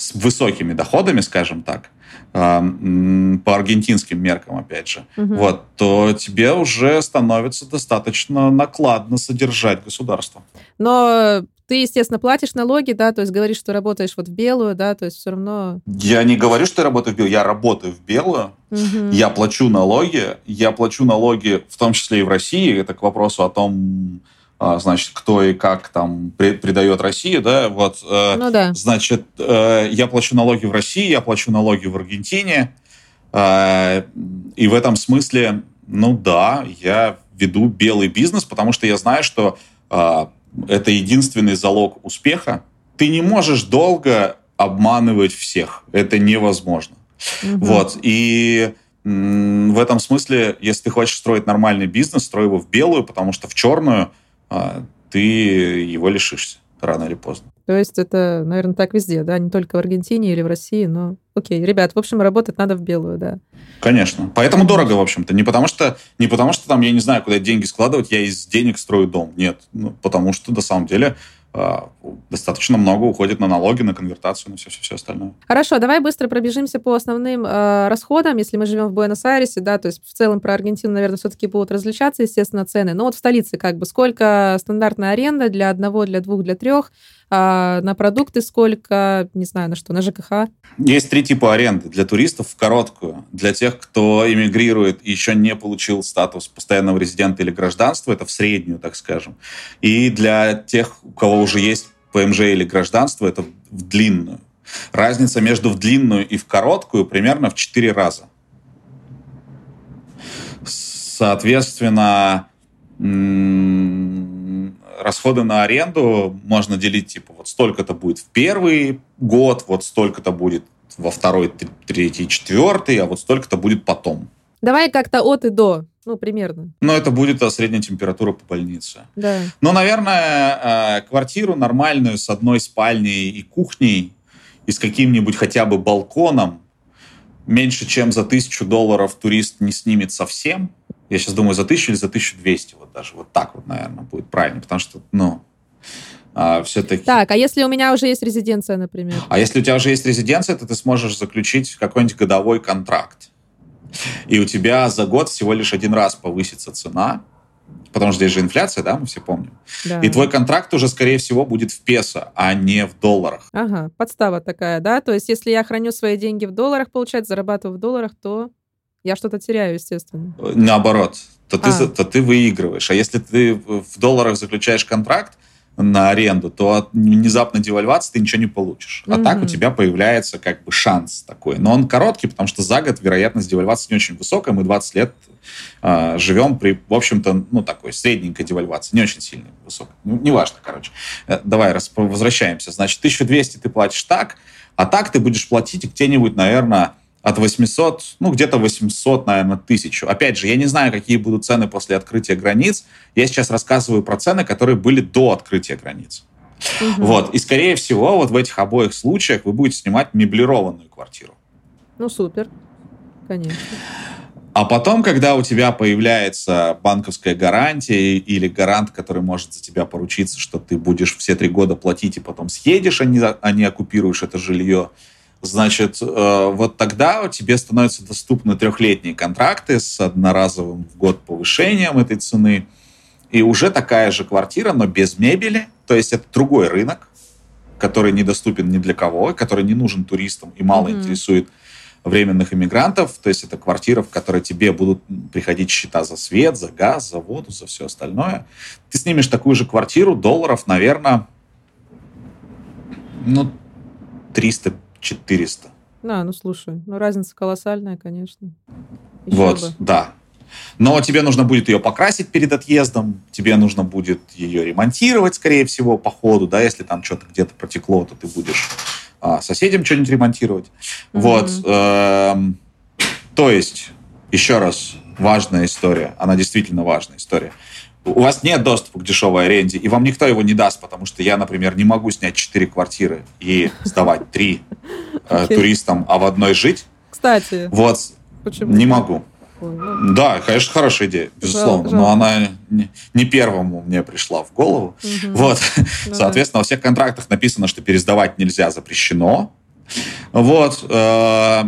с высокими доходами, скажем так, по аргентинским меркам, опять же, угу. вот, то тебе уже становится достаточно накладно содержать государство. Но ты, естественно, платишь налоги, да, то есть говоришь, что работаешь вот в белую, да, то есть все равно... Я не говорю, что я работаю в белую, я работаю в белую, угу. я плачу налоги, я плачу налоги в том числе и в России, это к вопросу о том, значит, кто и как там предает России, да, вот, э, ну, да. значит, э, я плачу налоги в России, я плачу налоги в Аргентине, э, и в этом смысле, ну да, я веду белый бизнес, потому что я знаю, что это единственный залог успеха. Ты не можешь долго обманывать всех, это невозможно. Угу. Вот, и в этом смысле, если ты хочешь строить нормальный бизнес, строй его в белую, потому что в черную а, ты его лишишься рано или поздно. То есть это, наверное, так везде, да, не только в Аргентине или в России, но окей, ребят, в общем, работать надо в белую, да. Конечно. Поэтому дорого, в общем-то. Не потому что, не потому что там я не знаю, куда деньги складывать, я из денег строю дом. Нет. Ну, потому что, на самом деле, а, достаточно много уходит на налоги, на конвертацию, на все-все-все остальное. Хорошо, давай быстро пробежимся по основным э, расходам, если мы живем в Буэнос-Айресе, да, то есть в целом про Аргентину, наверное, все-таки будут различаться, естественно, цены. Но вот в столице как бы сколько стандартная аренда для одного, для двух, для трех, а на продукты сколько, не знаю, на что, на ЖКХ? Есть три типа аренды. Для туристов в короткую, для тех, кто эмигрирует и еще не получил статус постоянного резидента или гражданства, это в среднюю, так скажем. И для тех, у кого уже есть ПМЖ или гражданство, это в длинную. Разница между в длинную и в короткую примерно в 4 раза. Соответственно, расходы на аренду можно делить, типа, вот столько-то будет в первый год, вот столько-то будет во второй, третий, четвертый, а вот столько-то будет потом. Давай как-то от и до, ну, примерно. Ну, это будет а, средняя температура по больнице. Да. Ну, наверное, э, квартиру нормальную с одной спальней и кухней и с каким-нибудь хотя бы балконом меньше, чем за тысячу долларов турист не снимет совсем. Я сейчас думаю, за тысячу или за 1200, вот даже вот так вот, наверное, будет правильно, потому что, ну, а, все-таки... Так, а если у меня уже есть резиденция, например? А если у тебя уже есть резиденция, то ты сможешь заключить какой-нибудь годовой контракт. И у тебя за год всего лишь один раз повысится цена, потому что здесь же инфляция, да, мы все помним. Да. И твой контракт уже, скорее всего, будет в песо, а не в долларах. Ага, подстава такая, да? То есть если я храню свои деньги в долларах, получается, зарабатываю в долларах, то я что-то теряю, естественно. Наоборот, то ты, а. то ты выигрываешь. А если ты в долларах заключаешь контракт на аренду, то от внезапной девальвации ты ничего не получишь. А угу. так у тебя появляется как бы шанс такой. Но он короткий, потому что за год вероятность девальвации не очень высокая. Мы 20 лет э, живем при, в общем-то, ну, такой средненькой девальвации, не очень сильной, высокой. Ну, неважно, короче. Э, давай раз, возвращаемся. Значит, 1200 ты платишь так, А так ты будешь платить где-нибудь, наверное, от 800, ну, где-то 800, наверное, тысячу. Опять же, я не знаю, какие будут цены после открытия границ. Я сейчас рассказываю про цены, которые были до открытия границ. Угу. Вот. И, скорее всего, вот в этих обоих случаях вы будете снимать меблированную квартиру. Ну, супер. Конечно. А потом, когда у тебя появляется банковская гарантия или гарант, который может за тебя поручиться, что ты будешь все три года платить и потом съедешь, а не, а не оккупируешь это жилье, значит, э, вот тогда тебе становятся доступны трехлетние контракты с одноразовым в год повышением этой цены. И уже такая же квартира, но без мебели. То есть это другой рынок, который недоступен ни для кого, который не нужен туристам и мало mm-hmm. интересует временных иммигрантов, то есть это квартира, в которой тебе будут приходить счета за свет, за газ, за воду, за все остальное. Ты снимешь такую же квартиру, долларов, наверное, ну, 300-400. Да, ну слушай, ну разница колоссальная, конечно. Еще вот, бы. да. Но тебе нужно будет ее покрасить перед отъездом, тебе нужно будет ее ремонтировать, скорее всего, по ходу, да, если там что-то где-то протекло, то ты будешь а, соседям что-нибудь ремонтировать. Mm-hmm. Вот. Эм, то есть, еще раз, важная история. Она действительно важная история. У вас нет доступа к дешевой аренде, и вам никто его не даст, потому что я, например, не могу снять 4 квартиры и сдавать 3 э, туристам, а в одной жить. Кстати. Вот. Почему? Не могу. Ну, да, конечно, хорошая идея, безусловно, жалко, но она не, не первому мне пришла в голову. Угу. Вот, ну, соответственно, да. во всех контрактах написано, что пересдавать нельзя, запрещено. Вот, э,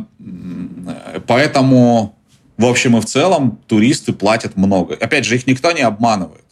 поэтому, в общем и в целом, туристы платят много. Опять же, их никто не обманывает.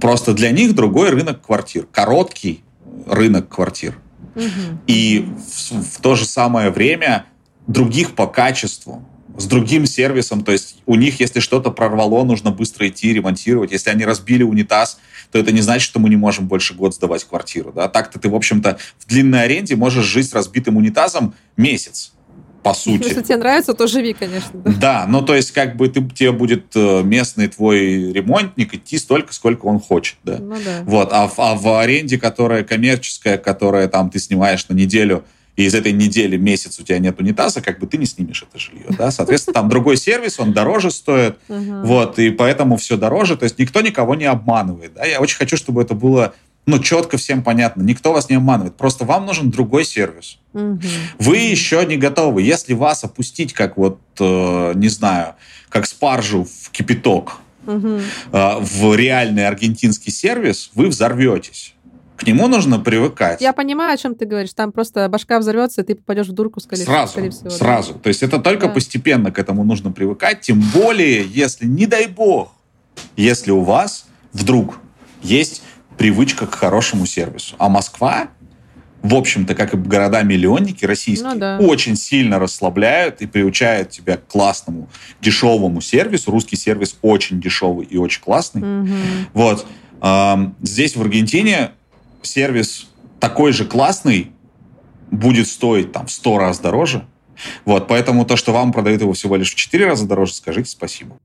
Просто для них другой рынок квартир, короткий рынок квартир. Угу. И в, в то же самое время других по качеству с другим сервисом, то есть у них, если что-то прорвало, нужно быстро идти ремонтировать. Если они разбили унитаз, то это не значит, что мы не можем больше год сдавать квартиру. Да? Так-то ты, в общем-то, в длинной аренде можешь жить с разбитым унитазом месяц по сути. Если тебе нравится, то живи, конечно. Да, да ну то есть как бы ты, тебе будет э, местный твой ремонтник идти столько, сколько он хочет. Да? Ну, да. Вот, а, а в аренде, которая коммерческая, которая там ты снимаешь на неделю, и из этой недели месяц у тебя нет унитаза, как бы ты не снимешь это жилье, да, соответственно, там другой сервис, он дороже стоит, вот, и поэтому все дороже, то есть никто никого не обманывает, да, я очень хочу, чтобы это было ну, четко всем понятно. Никто вас не обманывает. Просто вам нужен другой сервис. Угу. Вы еще не готовы. Если вас опустить, как вот, э, не знаю, как спаржу в кипяток, угу. э, в реальный аргентинский сервис, вы взорветесь. К нему нужно привыкать. Я понимаю, о чем ты говоришь. Там просто башка взорвется, и ты попадешь в дурку, скорее, сразу, скорее всего. Сразу. Да. То есть это только да. постепенно к этому нужно привыкать. Тем более, если, не дай бог, если у вас вдруг есть привычка к хорошему сервису. А Москва, в общем-то, как и города-миллионники российские, ну, да. очень сильно расслабляют и приучают тебя к классному, дешевому сервису. Русский сервис очень дешевый и очень классный. Угу. Вот. Здесь, в Аргентине, сервис такой же классный будет стоить там в 100 раз дороже. Вот, поэтому то, что вам продают его всего лишь в 4 раза дороже, скажите спасибо.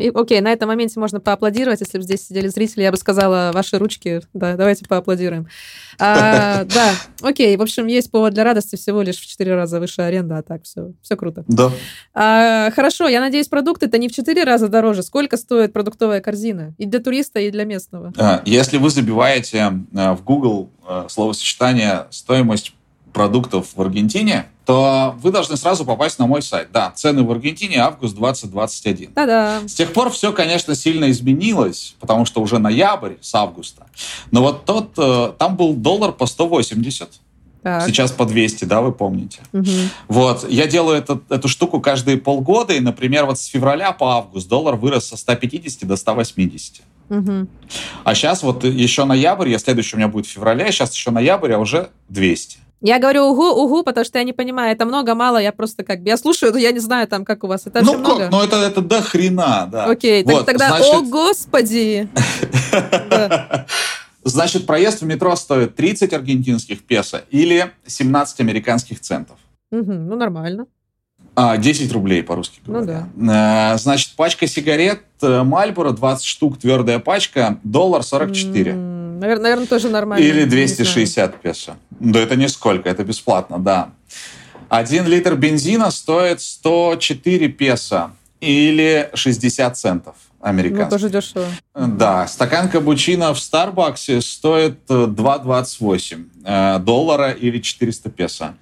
И, окей, на этом моменте можно поаплодировать. Если бы здесь сидели зрители, я бы сказала, ваши ручки, да, давайте поаплодируем. А, да, окей, в общем, есть повод для радости всего лишь в 4 раза выше аренда, а так все, все круто. Да. А, хорошо, я надеюсь, продукты-то не в 4 раза дороже. Сколько стоит продуктовая корзина? И для туриста, и для местного? А, если вы забиваете а, в Google а, словосочетание «стоимость продуктов в Аргентине», то вы должны сразу попасть на мой сайт. Да, цены в Аргентине август 2021. Да-да. С тех пор все, конечно, сильно изменилось, потому что уже ноябрь с августа. Но вот тот, э, там был доллар по 180. Так. Сейчас по 200, да, вы помните? Угу. Вот, я делаю это, эту штуку каждые полгода, и, например, вот с февраля по август доллар вырос со 150 до 180. Угу. А сейчас вот еще ноябрь, я следующий у меня будет в феврале, сейчас еще ноябрь, а уже 200. Я говорю угу, угу, потому что я не понимаю, это много, мало, я просто как бы, я слушаю, но я не знаю там, как у вас, это Ну, как? много? ну это, это до хрена, да. Окей, вот, так, тогда, значит... о господи! Значит, проезд в метро стоит 30 аргентинских песо или 17 американских центов. ну, нормально. А, 10 рублей, по-русски говоря. Ну, да. Э, значит, пачка сигарет Мальборо, 20 штук, твердая пачка, доллар 44. Наверное, наверное, тоже нормально. Или 260 песо. Да это нисколько, это бесплатно, да. Один литр бензина стоит 104 песо или 60 центов американских. Ну, тоже дешево. Да, стакан капучино в Старбаксе стоит 2,28 э, доллара или 400 песо.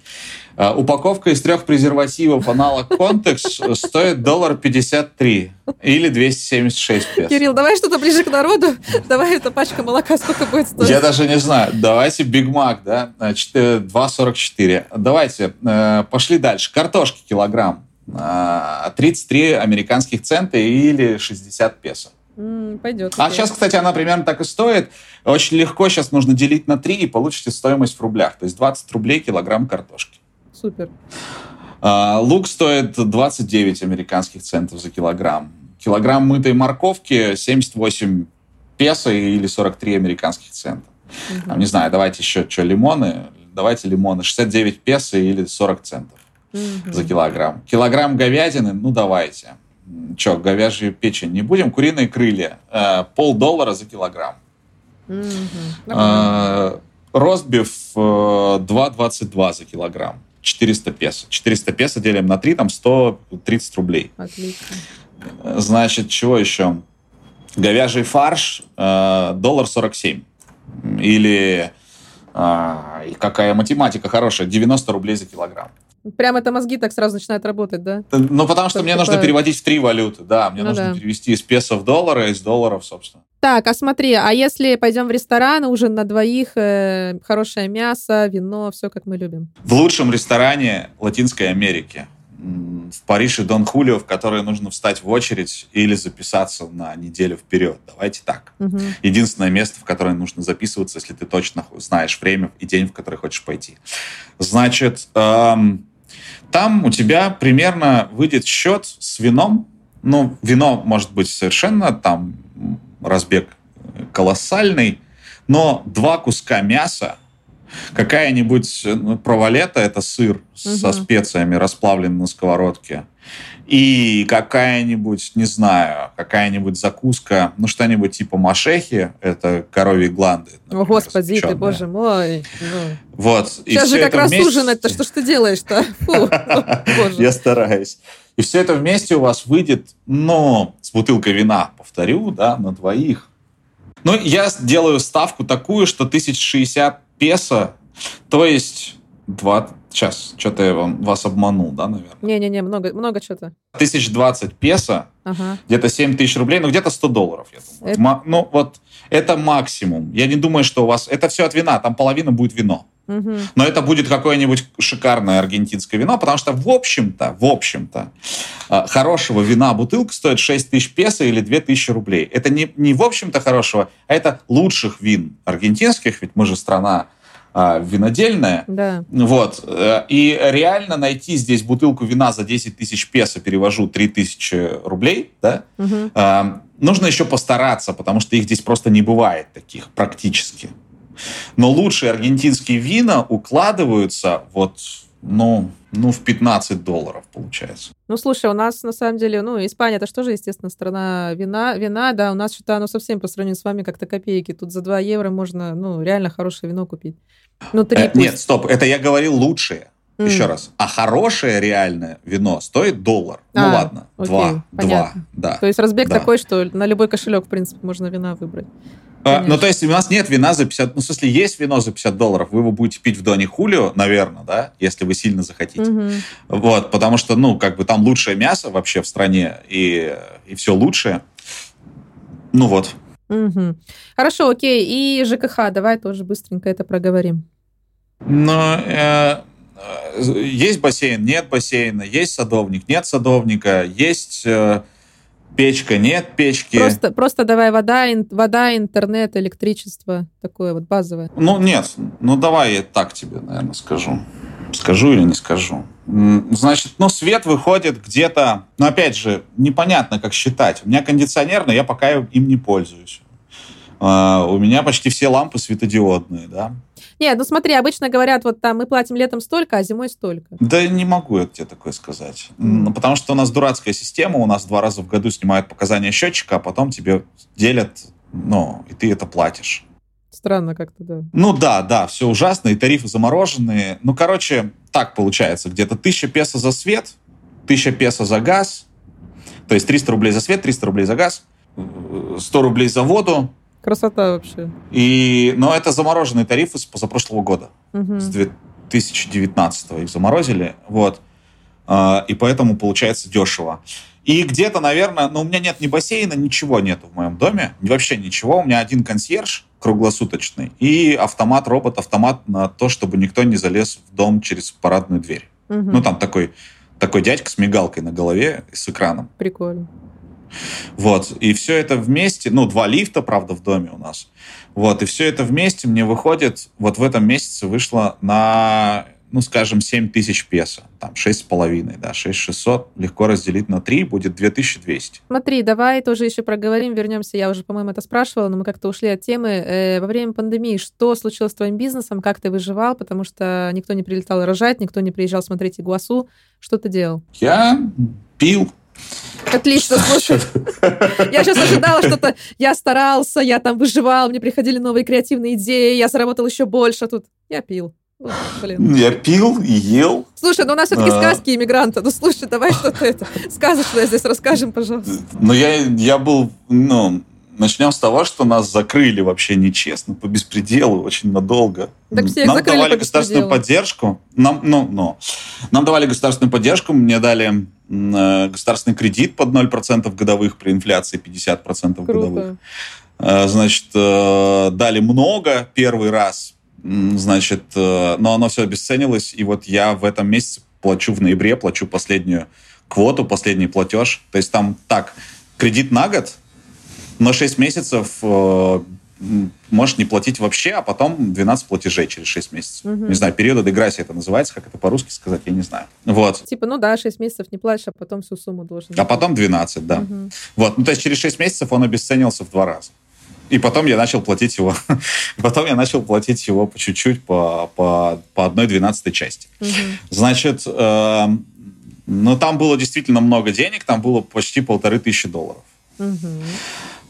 Э, упаковка из трех презервативов аналог Контекс стоит доллар 53 или 276 песо. Кирилл, давай что-то ближе к народу. Давай эта пачка молока сколько будет стоить? Я даже не знаю. Давайте Биг Мак, да, 2,44. Давайте, э, пошли дальше. Картошки килограмм. 33 американских цента или 60 песо. пойдет. А сейчас, кстати, она примерно так и стоит. Очень легко сейчас нужно делить на 3 и получите стоимость в рублях. То есть 20 рублей килограмм картошки. Супер. А, лук стоит 29 американских центов за килограмм. Килограмм мытой морковки 78 песо или 43 американских цента. Угу. Не знаю, давайте еще что, лимоны? Давайте лимоны 69 песо или 40 центов угу. за килограмм. Килограмм говядины, ну давайте. Че, говяжью печень не будем? Куриные крылья. Э, полдоллара за килограмм. Угу. Э, ростбиф э, 2,22 за килограмм. 400 песо. 400 песо делим на 3, там 130 рублей. Отлично. Значит, чего еще? Говяжий фарш, э, доллар 47. Или э, какая математика хорошая, 90 рублей за килограмм. Прям это мозги так сразу начинают работать, да? Ну, потому что, что мне такое... нужно переводить в три валюты, да. Мне ну, нужно да. перевести из песо в доллары, из долларов, собственно. Так, а смотри, а если пойдем в ресторан, ужин на двоих, э, хорошее мясо, вино, все как мы любим? В лучшем ресторане Латинской Америки в Париже Дон Хулио, в который нужно встать в очередь или записаться на неделю вперед. Давайте так. Угу. Единственное место, в которое нужно записываться, если ты точно знаешь время и день, в который хочешь пойти. Значит, эм, там у тебя примерно выйдет счет с вином. Ну, вино может быть совершенно там разбег колоссальный, но два куска мяса, какая-нибудь ну, провалета, это сыр угу. со специями, расплавленный на сковородке, и какая-нибудь, не знаю, какая-нибудь закуска, ну, что-нибудь типа машехи, это коровьи гланды. Например, О, господи, ты, боже мой. Ну. Вот. Сейчас же как раз вместе... ужинать-то, что ж ты делаешь-то? Я стараюсь. И все это вместе у вас выйдет, ну, с бутылкой вина, повторю, да, на двоих. Ну, я делаю ставку такую, что 1060 песо, то есть 20, Сейчас, что-то я вам, вас обманул, да, наверное? Не-не-не, много, много что-то. 1020 песо, ага. где-то 7 тысяч рублей, ну где-то 100 долларов, я думаю. Это... Ма- ну вот, это максимум. Я не думаю, что у вас... Это все от вина, там половина будет вино. Угу. Но это будет какое-нибудь шикарное аргентинское вино, потому что, в общем-то, в общем-то, а, хорошего вина бутылка стоит 6 тысяч песо или 2 тысячи рублей. Это не, не в общем-то хорошего, а это лучших вин аргентинских, ведь мы же страна а, винодельная. Да. Вот. Э, и реально найти здесь бутылку вина за 10 тысяч песо, перевожу 3 тысячи рублей, да, угу. нужно еще постараться, потому что их здесь просто не бывает таких практически. Но лучшие аргентинские вина укладываются вот, ну, ну, в 15 долларов получается. Ну, слушай, у нас на самом деле, ну, Испания, это же, естественно, страна вина, вина, да, у нас что-то оно совсем по сравнению с вами как-то копейки. Тут за 2 евро можно, ну, реально хорошее вино купить. Ну, 3 э, Нет, стоп, это я говорил лучшее. Mm. Еще раз. А хорошее реальное вино стоит доллар. Ну, а, ну ладно, окей, два. Два, да. То есть разбег да. такой, что на любой кошелек, в принципе, можно вина выбрать. А, ну, то есть у нас нет вина за 50... Ну, в смысле, есть вино за 50 долларов, вы его будете пить в Доне Хулио, наверное, да, если вы сильно захотите. Угу. Вот, потому что, ну, как бы там лучшее мясо вообще в стране, и, и все лучшее. Ну вот. Угу. Хорошо, окей. И ЖКХ, давай тоже быстренько это проговорим. Ну, э, есть бассейн, нет бассейна, есть садовник, нет садовника, есть... Э, Печка нет печки. Просто, просто давай вода, ин, вода, интернет, электричество, такое вот базовое. Ну нет, ну давай я так тебе, наверное, скажу. Скажу или не скажу. Значит, ну свет выходит где-то, ну опять же, непонятно, как считать. У меня кондиционер, но я пока им не пользуюсь. Uh, у меня почти все лампы светодиодные, да. Нет, ну смотри, обычно говорят, вот там мы платим летом столько, а зимой столько. Да не могу я тебе такое сказать. Mm. Потому что у нас дурацкая система, у нас два раза в году снимают показания счетчика, а потом тебе делят, ну, и ты это платишь. Странно как-то, да. Ну да, да, все ужасно, и тарифы замороженные. Ну, короче, так получается, где-то 1000 песо за свет, 1000 песо за газ, то есть 300 рублей за свет, 300 рублей за газ, 100 рублей за воду. Красота вообще. И, но это замороженные тарифы с позапрошлого года, Мгм. с 2019 их заморозили, вот. А, И поэтому получается дешево. И где-то, наверное, ну, у меня нет ни бассейна, ничего нету в моем доме, вообще ничего. У меня один консьерж круглосуточный и автомат, робот-автомат на то, чтобы никто не залез в дом через парадную дверь. Мгм. Ну, там такой, такой дядька с мигалкой на голове и с экраном. Прикольно. Вот, и все это вместе, ну, два лифта, правда, в доме у нас. Вот, и все это вместе мне выходит, вот в этом месяце вышло на, ну, скажем, 7 тысяч песо. Там 6,5, да, 6,600. Легко разделить на 3, будет 2200. Смотри, давай тоже еще проговорим, вернемся. Я уже, по-моему, это спрашивала, но мы как-то ушли от темы. Э, во время пандемии что случилось с твоим бизнесом? Как ты выживал? Потому что никто не прилетал рожать, никто не приезжал смотреть Игуасу. Что ты делал? Я пил. Отлично, слушай. Я сейчас ожидала что-то. Я старался, я там выживал, мне приходили новые креативные идеи, я заработал еще больше. А тут я пил. Ну, блин. Я пил и ел. Слушай, ну у нас все-таки А. сказки иммигранта. Ну слушай, давай что-то это сказочное здесь расскажем, пожалуйста. Но я, я был, ну, начнем с того, что нас закрыли вообще нечестно, по беспределу, очень надолго. Так всех Нам давали по государственную поддержку. Нам, ну, ну, нам давали государственную поддержку, мне дали э, государственный кредит под 0% годовых при инфляции 50% годовых. Круто. Э, Значит, э, дали много первый раз, значит, но оно все обесценилось, и вот я в этом месяце плачу в ноябре, плачу последнюю квоту, последний платеж. То есть там так, кредит на год, но 6 месяцев э, можешь не платить вообще, а потом 12 платежей через 6 месяцев. Мгм. Не знаю, периода дегрессии это называется, как это по-русски сказать, я не знаю. Вот. Типа, ну да, 6 месяцев не платишь, а потом всю сумму должен. А потом 12, да. Мгм. Вот, ну то есть через 6 месяцев он обесценился в два раза. И потом я начал платить его, потом я начал платить его по чуть-чуть, по, по, по одной двенадцатой части. Мгм. Значит, эм, ну там было действительно много денег, там было почти полторы тысячи долларов. Мгм.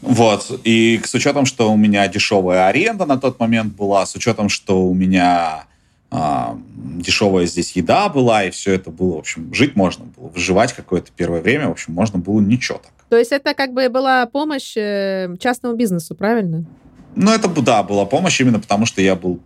Вот, и с учетом, что у меня дешевая аренда на тот момент была, с учетом, что у меня а, дешевая здесь еда была, и все это было, в общем, жить можно было, выживать какое-то первое время, в общем, можно было ничего так. То есть это как бы была помощь э, частному бизнесу, правильно? Ну, это, да, была помощь именно потому, что я был...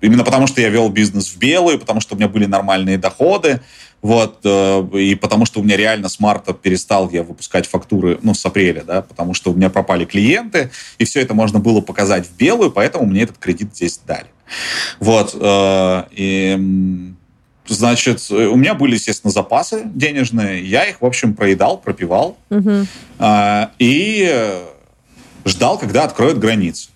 Именно потому, что я вел бизнес в белую, потому что у меня были нормальные доходы, вот, э, и потому что у меня реально с марта перестал я выпускать фактуры, ну, с апреля, да, потому что у меня пропали клиенты, и все это можно было показать в белую, поэтому мне этот кредит здесь дали. Вот, э, и... Значит, у меня были, естественно, запасы денежные. Я их, в общем, проедал, пропивал. А, и ждал, когда откроют границы.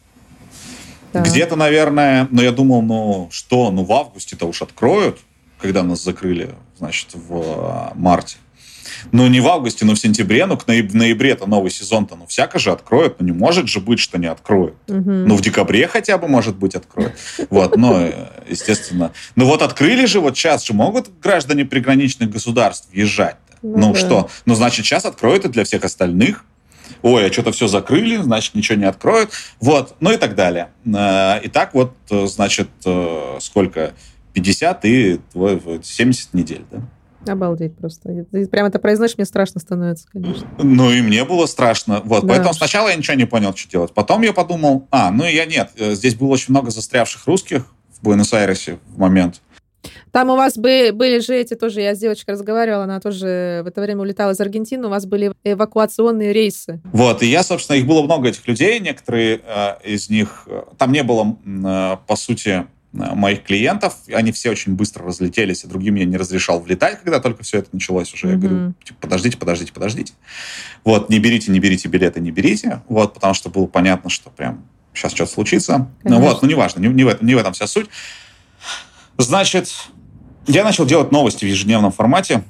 Так. Где-то, наверное, но я думал, ну что, ну в августе-то уж откроют, когда нас закрыли, значит, в э, марте. Ну, не в августе, но в сентябре, ну, к нояб- в ноябре-то новый сезон-то, ну, всяко же откроют, ну, не может же быть, что не откроют. Мгм. Ну, в декабре хотя бы, может быть, откроют. Вот, но, э, естественно. Ну, вот открыли же, вот сейчас же могут граждане приграничных государств въезжать Ну ну да. что? Ну, значит, сейчас откроют и для всех остальных. Ой, а что-то все закрыли, значит, ничего не откроют. Вот, ну и так далее. Э, И так вот, значит, сколько? 50 и твой- вот 70 недель, да? Обалдеть просто. Ты прям это произносишь, мне страшно становится, конечно. Ну, и мне было страшно. Вот, Да поэтому сначала я ничего не понял, что делать. Потом я подумал, а, ну я нет, э, здесь было очень много застрявших русских в Буэнос-Айресе в момент. Там у вас бы, были же эти тоже, я с девочкой разговаривала, она тоже в это время улетала из Аргентины, у вас были эвакуационные рейсы. Вот, и я, собственно, их было много этих людей, некоторые э, из них, э, там не было, э, по сути, моих клиентов, они все очень быстро разлетелись, и другим я не разрешал влетать, когда только все это началось уже. Я Мгм. говорю, типа, подождите, подождите, подождите. Вот, не берите, не берите билеты, не берите, вот, потому что было понятно, что прям сейчас что-то случится. Ну Конечно. вот, ну неважно, не, не, в этом, не в этом вся суть. Значит, я начал делать новости в ежедневном формате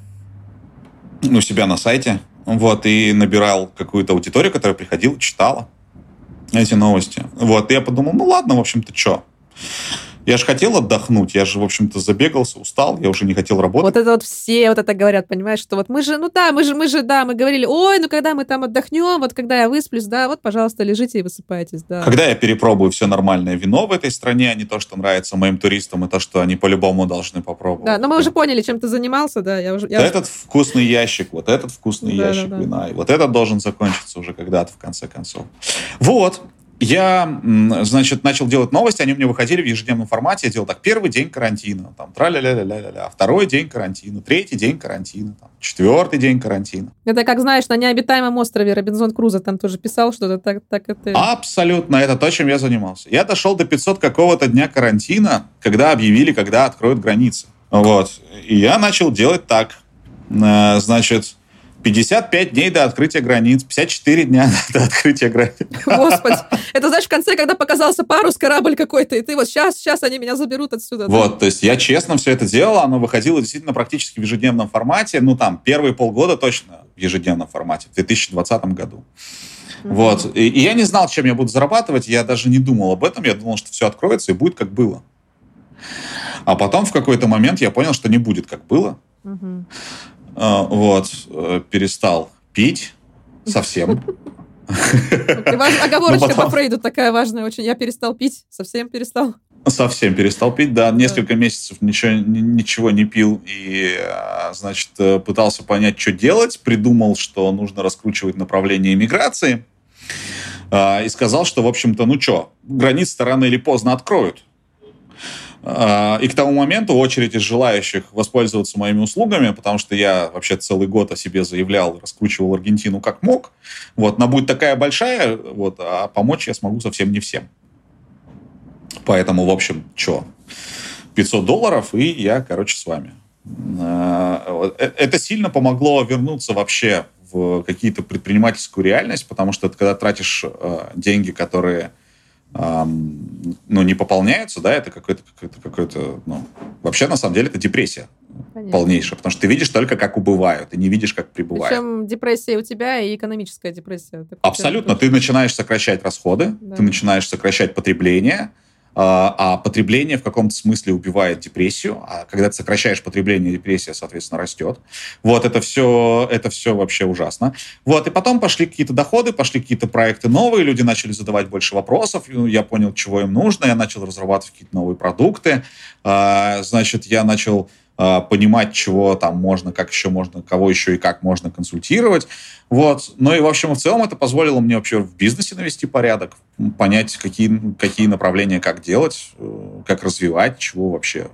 у себя на сайте, вот, и набирал какую-то аудиторию, которая приходила, читала эти новости. Вот, и я подумал, ну ладно, в общем-то, что. Я же хотел отдохнуть, я же, в общем-то, забегался, устал, я уже не хотел работать. Вот это вот все вот это говорят, понимаешь, что вот мы же, ну да, мы же, мы же, да, мы говорили, ой, ну когда мы там отдохнем, вот когда я высплюсь, да, вот, пожалуйста, лежите и высыпайтесь, да. Когда я перепробую все нормальное вино в этой стране, а не то, что нравится моим туристам, и то, что они по-любому должны попробовать. Да, но мы уже поняли, чем ты занимался, да, я уже... Я да уже... этот вкусный ящик, вот этот вкусный Да, ящик да, да. вина, и вот этот должен закончиться уже когда-то, в конце концов. Вот, я, значит, начал делать новости, они у меня выходили в ежедневном формате. Я делал так, первый день карантина, там, тра-ля-ля-ля-ля-ля, второй день карантина, третий день карантина, там, четвертый день карантина. Это как, знаешь, на необитаемом острове Робинзон Крузо там тоже писал что-то, так, так это... Абсолютно, это то, чем я занимался. Я дошел до 500 какого-то дня карантина, когда объявили, когда откроют границы. Вот. И я начал делать так. Э, Значит, 55 дней до открытия границ, 54 дня до открытия границ. Господи. Это, знаешь, в конце, когда показался парус, корабль какой-то, и ты вот сейчас, сейчас они меня заберут отсюда. да? Вот, то есть я честно все это делал, оно выходило действительно практически в ежедневном формате, ну там первые полгода точно в ежедневном формате, в 2020 году. Вот, и, и я не знал, чем я буду зарабатывать, я даже не думал об этом, я думал, что все откроется и будет как было. А потом в какой-то момент я понял, что не будет как было. Мгм. А, Вот, э, перестал пить совсем. Оговорочка Ну, потом- по Фрейду такая важная очень. Я перестал пить, совсем перестал. Совсем перестал пить, да, несколько месяцев ничего, ни- ничего не пил и, а, значит, э, пытался понять, что делать, придумал, что нужно раскручивать направление иммиграции а, и сказал, что, в общем-то, ну что, границы рано или поздно откроют. А, И к тому моменту очередь из желающих воспользоваться моими услугами, потому что я вообще целый год о себе заявлял, раскручивал Аргентину как мог. Вот, она будет такая большая, вот, а помочь я смогу совсем не всем. Поэтому, в общем, что, 500 долларов, и я, короче, с вами. А, э- Это сильно помогло вернуться вообще в какие-то предпринимательскую реальность, потому что это когда тратишь э, деньги, которые ну, не пополняются, да, это какой-то, какой-то, какой-то, ну, вообще, на самом деле, это депрессия Понятно. полнейшая, потому что ты видишь только, как убывают, ты не видишь, как прибывают. Причем депрессия у тебя и экономическая депрессия. Так Абсолютно. Ты начинаешь сокращать расходы, Да. ты начинаешь сокращать потребление, а а потребление в каком-то смысле убивает депрессию, а когда ты сокращаешь потребление, депрессия, соответственно, растет. Вот это все, это все вообще ужасно. Вот, и потом пошли какие-то доходы, пошли какие-то проекты новые, люди начали задавать больше вопросов, ну, я понял, чего им нужно, я начал разрабатывать какие-то новые продукты, А, значит, я начал понимать, чего там можно, как еще можно, кого еще и как можно консультировать. Вот. Ну и, в общем, в целом это позволило мне вообще в бизнесе навести порядок, понять, какие, какие направления как делать, э, как развивать, чего вообще.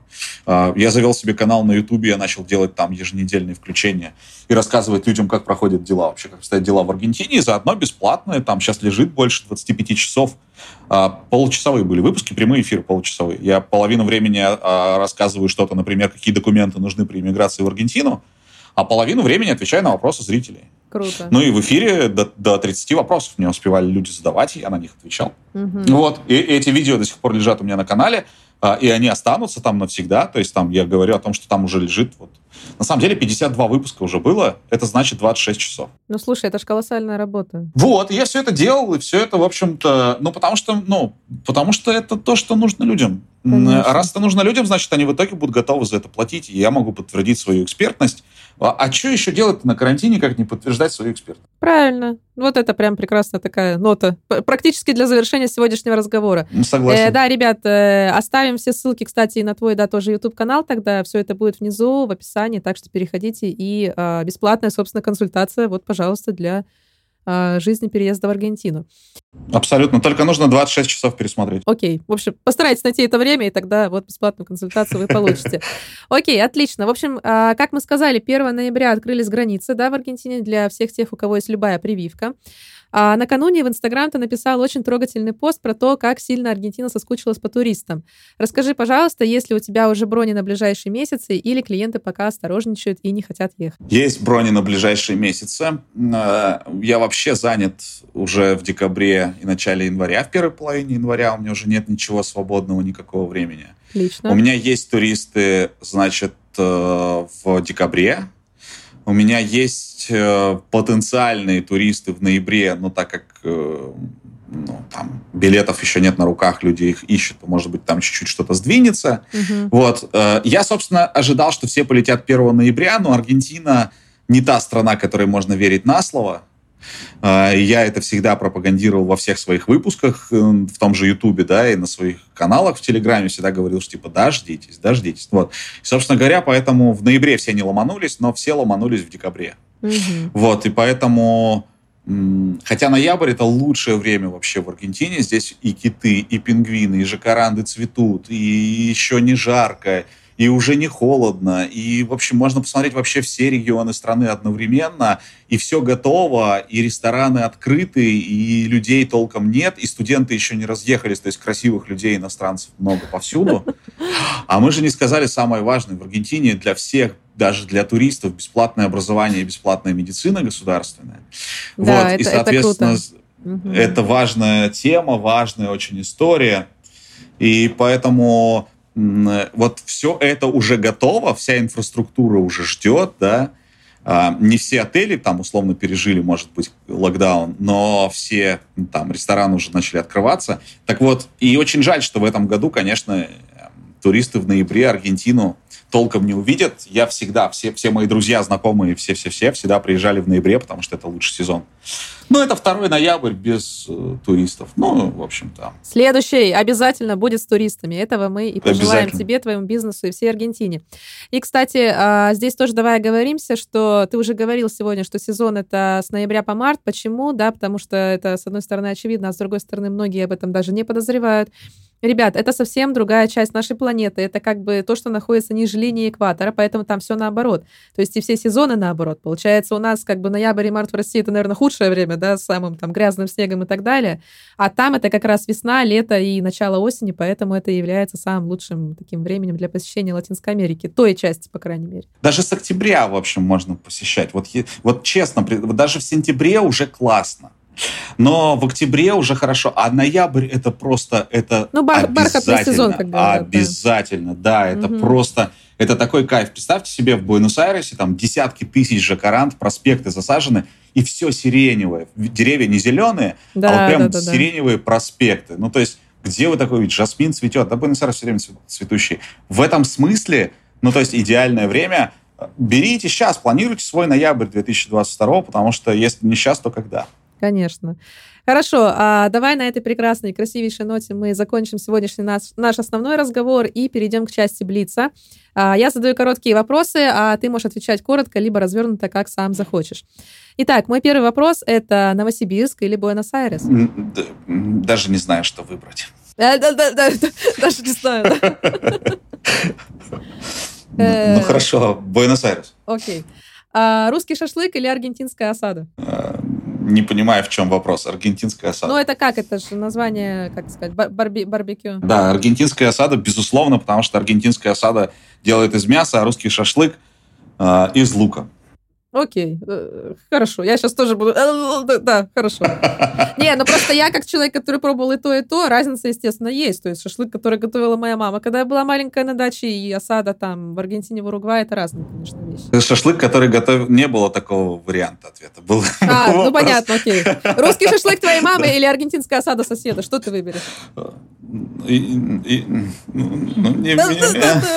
А, Я завел себе канал на Ютубе, я начал делать там еженедельные включения и рассказывать людям, как проходят дела, вообще, как стоят дела в Аргентине, и заодно бесплатные, там сейчас лежит больше 25 часов. А, Получасовые были выпуски, прямые эфиры получасовые. Я половину времени а, рассказываю что-то, например, какие документы нужны при иммиграции в Аргентину, а половину времени отвечаю на вопросы зрителей. Круто. Ну и в эфире до, до 30 вопросов мне успевали люди задавать, и я на них отвечал. Мгм. Вот. И эти видео до сих пор лежат у меня на канале, а, и они останутся там навсегда. То есть там я говорю о том, что там уже лежит. Вот. На самом деле 52 выпуска уже было, это значит 26 часов. Ну, слушай, это же колоссальная работа. Вот, я все это делал, и все это, в общем-то, ну, потому что, ну, потому что это то, что нужно людям. Конечно. А раз это нужно людям, значит, они в итоге будут готовы за это платить, и я могу подтвердить свою экспертность. А, что еще делать на карантине, как не подтверждать свою экспертность? Правильно. Вот это прям прекрасная такая нота. Практически для завершения сегодняшнего разговора. Согласен. Э, да, ребят, э, оставим все ссылки, кстати, и на твой, да, тоже YouTube-канал, тогда все это будет внизу в описании, так что переходите. И э, бесплатная, собственно, консультация, вот, пожалуйста, для жизни переезда в Аргентину. Абсолютно. Только нужно 26 часов пересмотреть. Окей, в общем, постарайтесь найти это время, и тогда вот бесплатную консультацию вы получите. Окей, отлично. В общем, а, как мы сказали, 1 ноября открылись границы, да, в Аргентине для всех тех, у кого есть любая прививка. А накануне в Инстаграм ты написал очень трогательный пост про то, как сильно Аргентина соскучилась по туристам. Расскажи, пожалуйста, есть ли у тебя уже брони на ближайшие месяцы, или клиенты пока осторожничают и не хотят ехать? Есть брони на ближайшие месяцы. Э, Я вообще занят уже в декабре и начале января. В первой половине января у меня уже нет ничего свободного, никакого времени. Отлично. У меня есть туристы, значит, э, в декабре. У меня есть э, потенциальные туристы в ноябре, но так как э, ну, там, билетов еще нет на руках, люди их ищут, может быть, там чуть-чуть что-то сдвинется. Угу. Вот. Э, я, собственно, ожидал, что все полетят 1 ноября, но Аргентина не та страна, которой можно верить на слово. Э, я это всегда пропагандировал во всех своих выпусках, э, в том же Ютубе, да, и на своих каналах в Телеграме всегда говорил, что типа дождитесь, дождитесь. Вот. И, собственно говоря, поэтому в ноябре все не ломанулись, но все ломанулись в декабре. Угу. Вот, и поэтому Хотя ноябрь это лучшее время вообще в Аргентине. Здесь и киты, и пингвины, и жакаранды цветут, и еще не жарко, и уже не холодно. И, в общем, можно посмотреть вообще все регионы страны одновременно, и все готово, и рестораны открыты, и людей толком нет, и студенты еще не разъехались, то есть красивых людей, иностранцев много повсюду. А мы же не сказали самое важное. В Аргентине для всех даже для туристов бесплатное образование и бесплатная медицина государственная. Да, вот, это, и, соответственно, это, это важная тема, важная очень история. И поэтому вот все это уже готово, вся инфраструктура уже ждет, да. А, не все отели там условно пережили, может быть, локдаун, но все там рестораны уже начали открываться. Так вот, и очень жаль, что в этом году, конечно, туристы в ноябре Аргентину толком не увидят. Я всегда, все, все мои друзья, знакомые, все-все-все всегда приезжали в ноябре, потому что это лучший сезон. Ну, это второй ноябрь без э, туристов. Ну, в общем-то. Следующий обязательно будет с туристами. Этого мы и пожелаем тебе, твоему бизнесу и всей Аргентине. И, кстати, э, здесь тоже давай оговоримся, что ты уже говорил сегодня, что сезон это с ноября по март. Почему? Да, потому что это, с одной стороны, очевидно, а с другой стороны, многие об этом даже не подозревают. Ребят, это совсем другая часть нашей планеты. Это как бы то, что находится ниже линии экватора, поэтому там все наоборот. То есть и все сезоны наоборот. Получается, у нас как бы ноябрь и март в России это, наверное, худшее время, да, с самым там грязным снегом и так далее. А там это как раз весна, лето и начало осени, поэтому это является самым лучшим таким временем для посещения Латинской Америки. Той части, по крайней мере. Даже с октября, в общем, можно посещать. Вот, вот честно, даже в сентябре уже классно. Но в октябре уже хорошо, а ноябрь это просто это ну, бар- обязательно, сезон, как говорят, обязательно, да, да это угу. просто это такой кайф. Представьте себе в Буэнос-Айресе там десятки тысяч жакарант, проспекты засажены и все сиреневое, деревья не зеленые, да, а вот прям да, да, сиреневые да. проспекты. Ну то есть где вы такой видите? Жасмин цветет, да Буэнос-Айрес все время цветущий. В этом смысле, ну то есть идеальное время. Берите сейчас, планируйте свой ноябрь 2022, потому что если не сейчас, то когда? Конечно. Хорошо, а давай на этой прекрасной, красивейшей ноте мы закончим сегодняшний наш, наш основной разговор и перейдем к части Блица. А, я задаю короткие вопросы, а ты можешь отвечать коротко, либо развернуто, как сам захочешь. Итак, мой первый вопрос — это Новосибирск или Буэнос-Айрес? Даже не знаю, что выбрать. Да, даже не знаю. Ну, э, хорошо, Буэнос-Айрес. Окей. А, русский шашлык или аргентинская осада? Не понимаю, в чем вопрос. Аргентинская осада. Ну, это как? Это же название, как сказать, барби барбекю. Да, аргентинская осада, безусловно, потому что аргентинская осада делает из мяса, а русский шашлык э, из лука. Окей, э, хорошо. Я сейчас тоже буду... Э, да, хорошо. Не, ну просто я, как человек, который пробовал и то, и то, разница, естественно, есть. То есть шашлык, который готовила моя мама, когда я была маленькая на даче, и осада там в Аргентине, в Уругвае, это разные, конечно, вещи. Шашлык, который готовил... Не было такого варианта ответа. Был а, ну понятно, окей. Русский шашлык твоей мамы или аргентинская осада соседа? Что ты выберешь?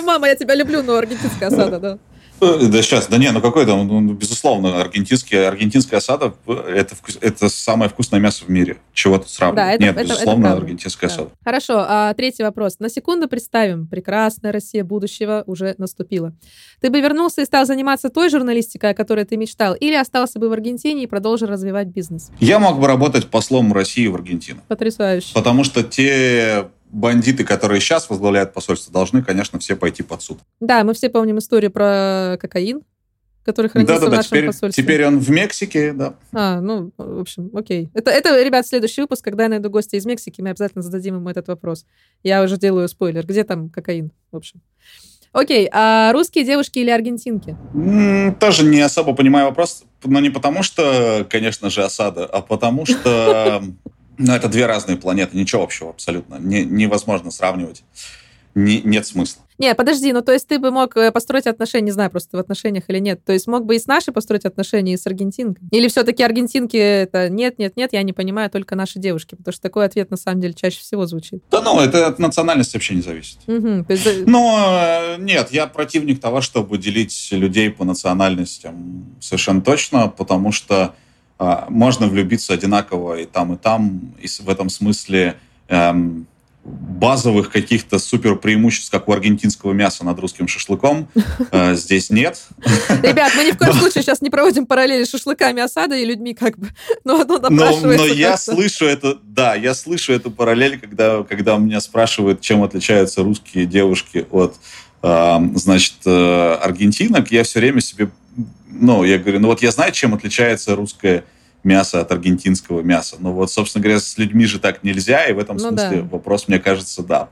Мама, я тебя люблю, но аргентинская осада, да. Э, да сейчас, да не, ну какой там, ну, безусловно, аргентинский, аргентинская осада это, это самое вкусное мясо в мире. Чего тут сравнивать? Да, это, Нет, это, безусловно, это аргентинская да. осада. Хорошо, а третий вопрос. На секунду представим, прекрасная Россия будущего уже наступила. Ты бы вернулся и стал заниматься той журналистикой, о которой ты мечтал, или остался бы в Аргентине и продолжил развивать бизнес? Я мог бы работать послом России в Аргентину. Потрясающе. Потому что те бандиты, которые сейчас возглавляют посольство, должны, конечно, все пойти под суд. Да, мы все помним историю про кокаин, который хранится да, да, в нашем теперь, посольстве. Теперь он в Мексике, да. А, ну, в общем, окей. Это, это, ребят, следующий выпуск, когда я найду гостя из Мексики, мы обязательно зададим ему этот вопрос. Я уже делаю спойлер. Где там кокаин, в общем? Окей, а русские девушки или аргентинки? Тоже не особо понимаю вопрос, но не потому что, конечно же, осада, а потому что Ну, это две разные планеты, ничего общего абсолютно. Не, невозможно сравнивать не, нет смысла. Не, подожди, ну то есть ты бы мог э, построить отношения, не знаю, просто в отношениях или нет. То есть мог бы и с нашей построить отношения, и с аргентинкой. Или все-таки аргентинки это нет, нет, нет, я не понимаю, только наши девушки. Потому что такой ответ на самом деле чаще всего звучит. Да ну, это от национальности вообще не зависит. Угу, есть... Но э, нет, я противник того, чтобы делить людей по национальностям совершенно точно, потому что можно влюбиться одинаково и там, и там. И в этом смысле эм, базовых каких-то супер преимуществ, как у аргентинского мяса над русским шашлыком, э, здесь нет. Ребят, мы ни в коем случае сейчас не проводим параллели с шашлыками осада и людьми как бы. Но, но, но, но я слышу это, да, я слышу эту параллель, когда, когда меня спрашивают, чем отличаются русские девушки от, значит, э, аргентинок, я все время себе, ну, я говорю, ну вот я знаю, чем отличается русская мясо от аргентинского мяса. Но вот, собственно говоря, с людьми же так нельзя, и в этом ну, смысле да. вопрос, мне кажется, да.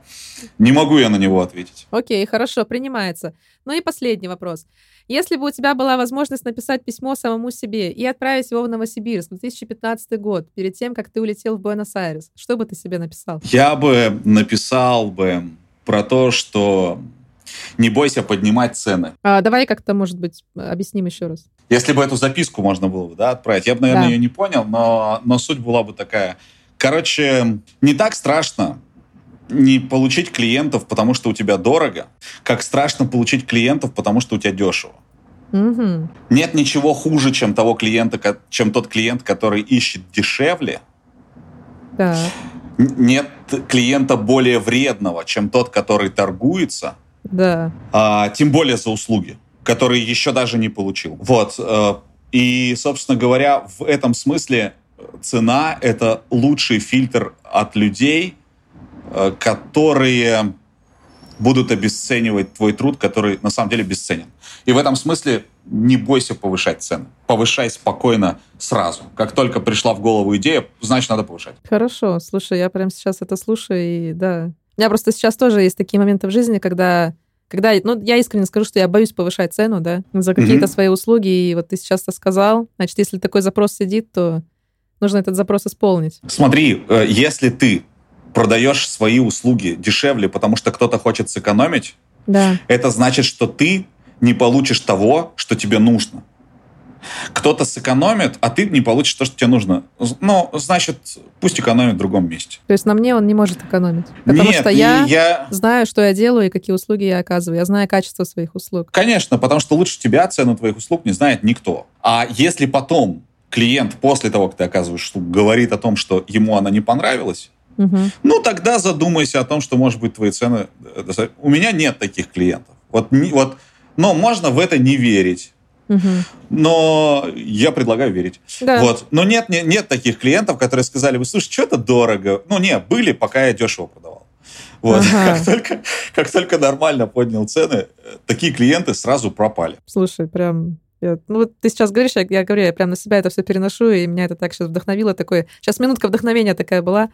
Не могу я на него ответить. Окей, хорошо, принимается. Ну и последний вопрос. Если бы у тебя была возможность написать письмо самому себе и отправить его в Новосибирск в 2015 год, перед тем, как ты улетел в Буэнос-Айрес, что бы ты себе написал? Я бы написал бы про то, что не бойся поднимать цены. А, давай как-то, может быть, объясним еще раз. Если бы эту записку можно было бы да, отправить, я бы, наверное, да. ее не понял, но, но суть была бы такая. Короче, не так страшно не получить клиентов, потому что у тебя дорого, как страшно получить клиентов, потому что у тебя дешево. Угу. Нет ничего хуже, чем того клиента, чем тот клиент, который ищет дешевле. Да. Нет клиента более вредного, чем тот, который торгуется да. А, тем более за услуги, которые еще даже не получил. Вот. Э, и, собственно говоря, в этом смысле цена — это лучший фильтр от людей, э, которые будут обесценивать твой труд, который на самом деле бесценен. И в этом смысле не бойся повышать цены. Повышай спокойно сразу. Как только пришла в голову идея, значит, надо повышать. Хорошо. Слушай, я прямо сейчас это слушаю, и да, у меня просто сейчас тоже есть такие моменты в жизни, когда когда, ну, я искренне скажу, что я боюсь повышать цену, да, за какие-то mm-hmm. свои услуги, и вот ты сейчас это сказал, значит, если такой запрос сидит, то нужно этот запрос исполнить. Смотри, э, если ты продаешь свои услуги дешевле, потому что кто-то хочет сэкономить, да. это значит, что ты не получишь того, что тебе нужно кто-то сэкономит, а ты не получишь то, что тебе нужно. Ну, значит, пусть экономит в другом месте. То есть на мне он не может экономить? Потому Нет, что я, я знаю, что я делаю и какие услуги я оказываю. Я знаю качество своих услуг. Конечно, потому что лучше тебя цену твоих услуг не знает никто. А если потом клиент после того, как ты оказываешь услугу, говорит о том, что ему она не понравилась, угу. ну тогда задумайся о том, что, может быть, твои цены... Э, У меня нет таких клиентов. Вот, вот, но можно в это не верить. Но я предлагаю верить. Да. Вот. Но нет, нет, нет таких клиентов, которые сказали, вы слушай, что это дорого. Ну, не, были, пока я дешево продавал. Вот. Ага. Как, только, как только нормально поднял цены, такие клиенты сразу пропали. Слушай, прям я, ну, вот ты сейчас говоришь, я, я говорю, я прям на себя это все переношу, и меня это так сейчас вдохновило. Такое... Сейчас минутка вдохновения такая была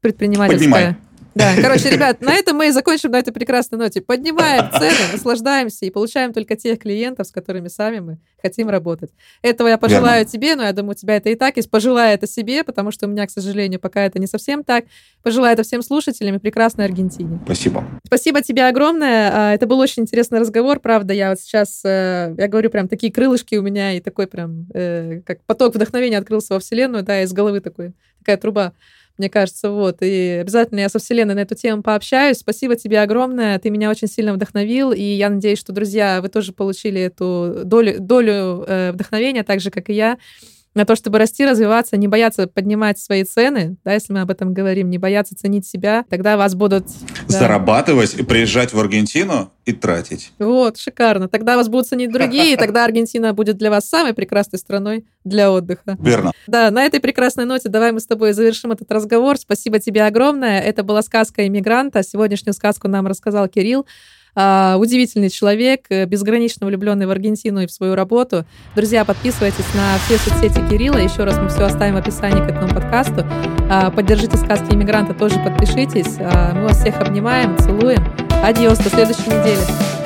предпринимательская. Поднимай. Да, короче, ребят, на этом мы и закончим на этой прекрасной ноте. Поднимаем цены, наслаждаемся и получаем только тех клиентов, с которыми сами мы хотим работать. Этого я пожелаю Верно. тебе, но я думаю, у тебя это и так есть. Пожелаю это себе, потому что у меня, к сожалению, пока это не совсем так. Пожелаю это всем слушателям и прекрасной Аргентине. Спасибо. Спасибо тебе огромное. А, это был очень интересный разговор, правда. Я вот сейчас, э, я говорю, прям такие крылышки у меня и такой прям, э, как поток вдохновения открылся во Вселенную, да, из головы такой, такая труба мне кажется, вот. И обязательно я со Вселенной на эту тему пообщаюсь. Спасибо тебе огромное, ты меня очень сильно вдохновил, и я надеюсь, что, друзья, вы тоже получили эту долю, долю э, вдохновения, так же, как и я на то, чтобы расти, развиваться, не бояться поднимать свои цены, да, если мы об этом говорим, не бояться ценить себя, тогда вас будут... Да. Зарабатывать и приезжать в Аргентину и тратить. Вот, шикарно. Тогда вас будут ценить другие, и тогда Аргентина будет для вас самой прекрасной страной для отдыха. Верно. Да, на этой прекрасной ноте давай мы с тобой завершим этот разговор. Спасибо тебе огромное. Это была сказка иммигранта. Сегодняшнюю сказку нам рассказал Кирилл. А, удивительный человек, э, безгранично влюбленный в Аргентину и в свою работу. Друзья, подписывайтесь на все соцсети Кирилла. Еще раз мы все оставим в описании к этому подкасту. А, поддержите сказки иммигранта, тоже подпишитесь. А, мы вас всех обнимаем, целуем. Адьос, до следующей недели.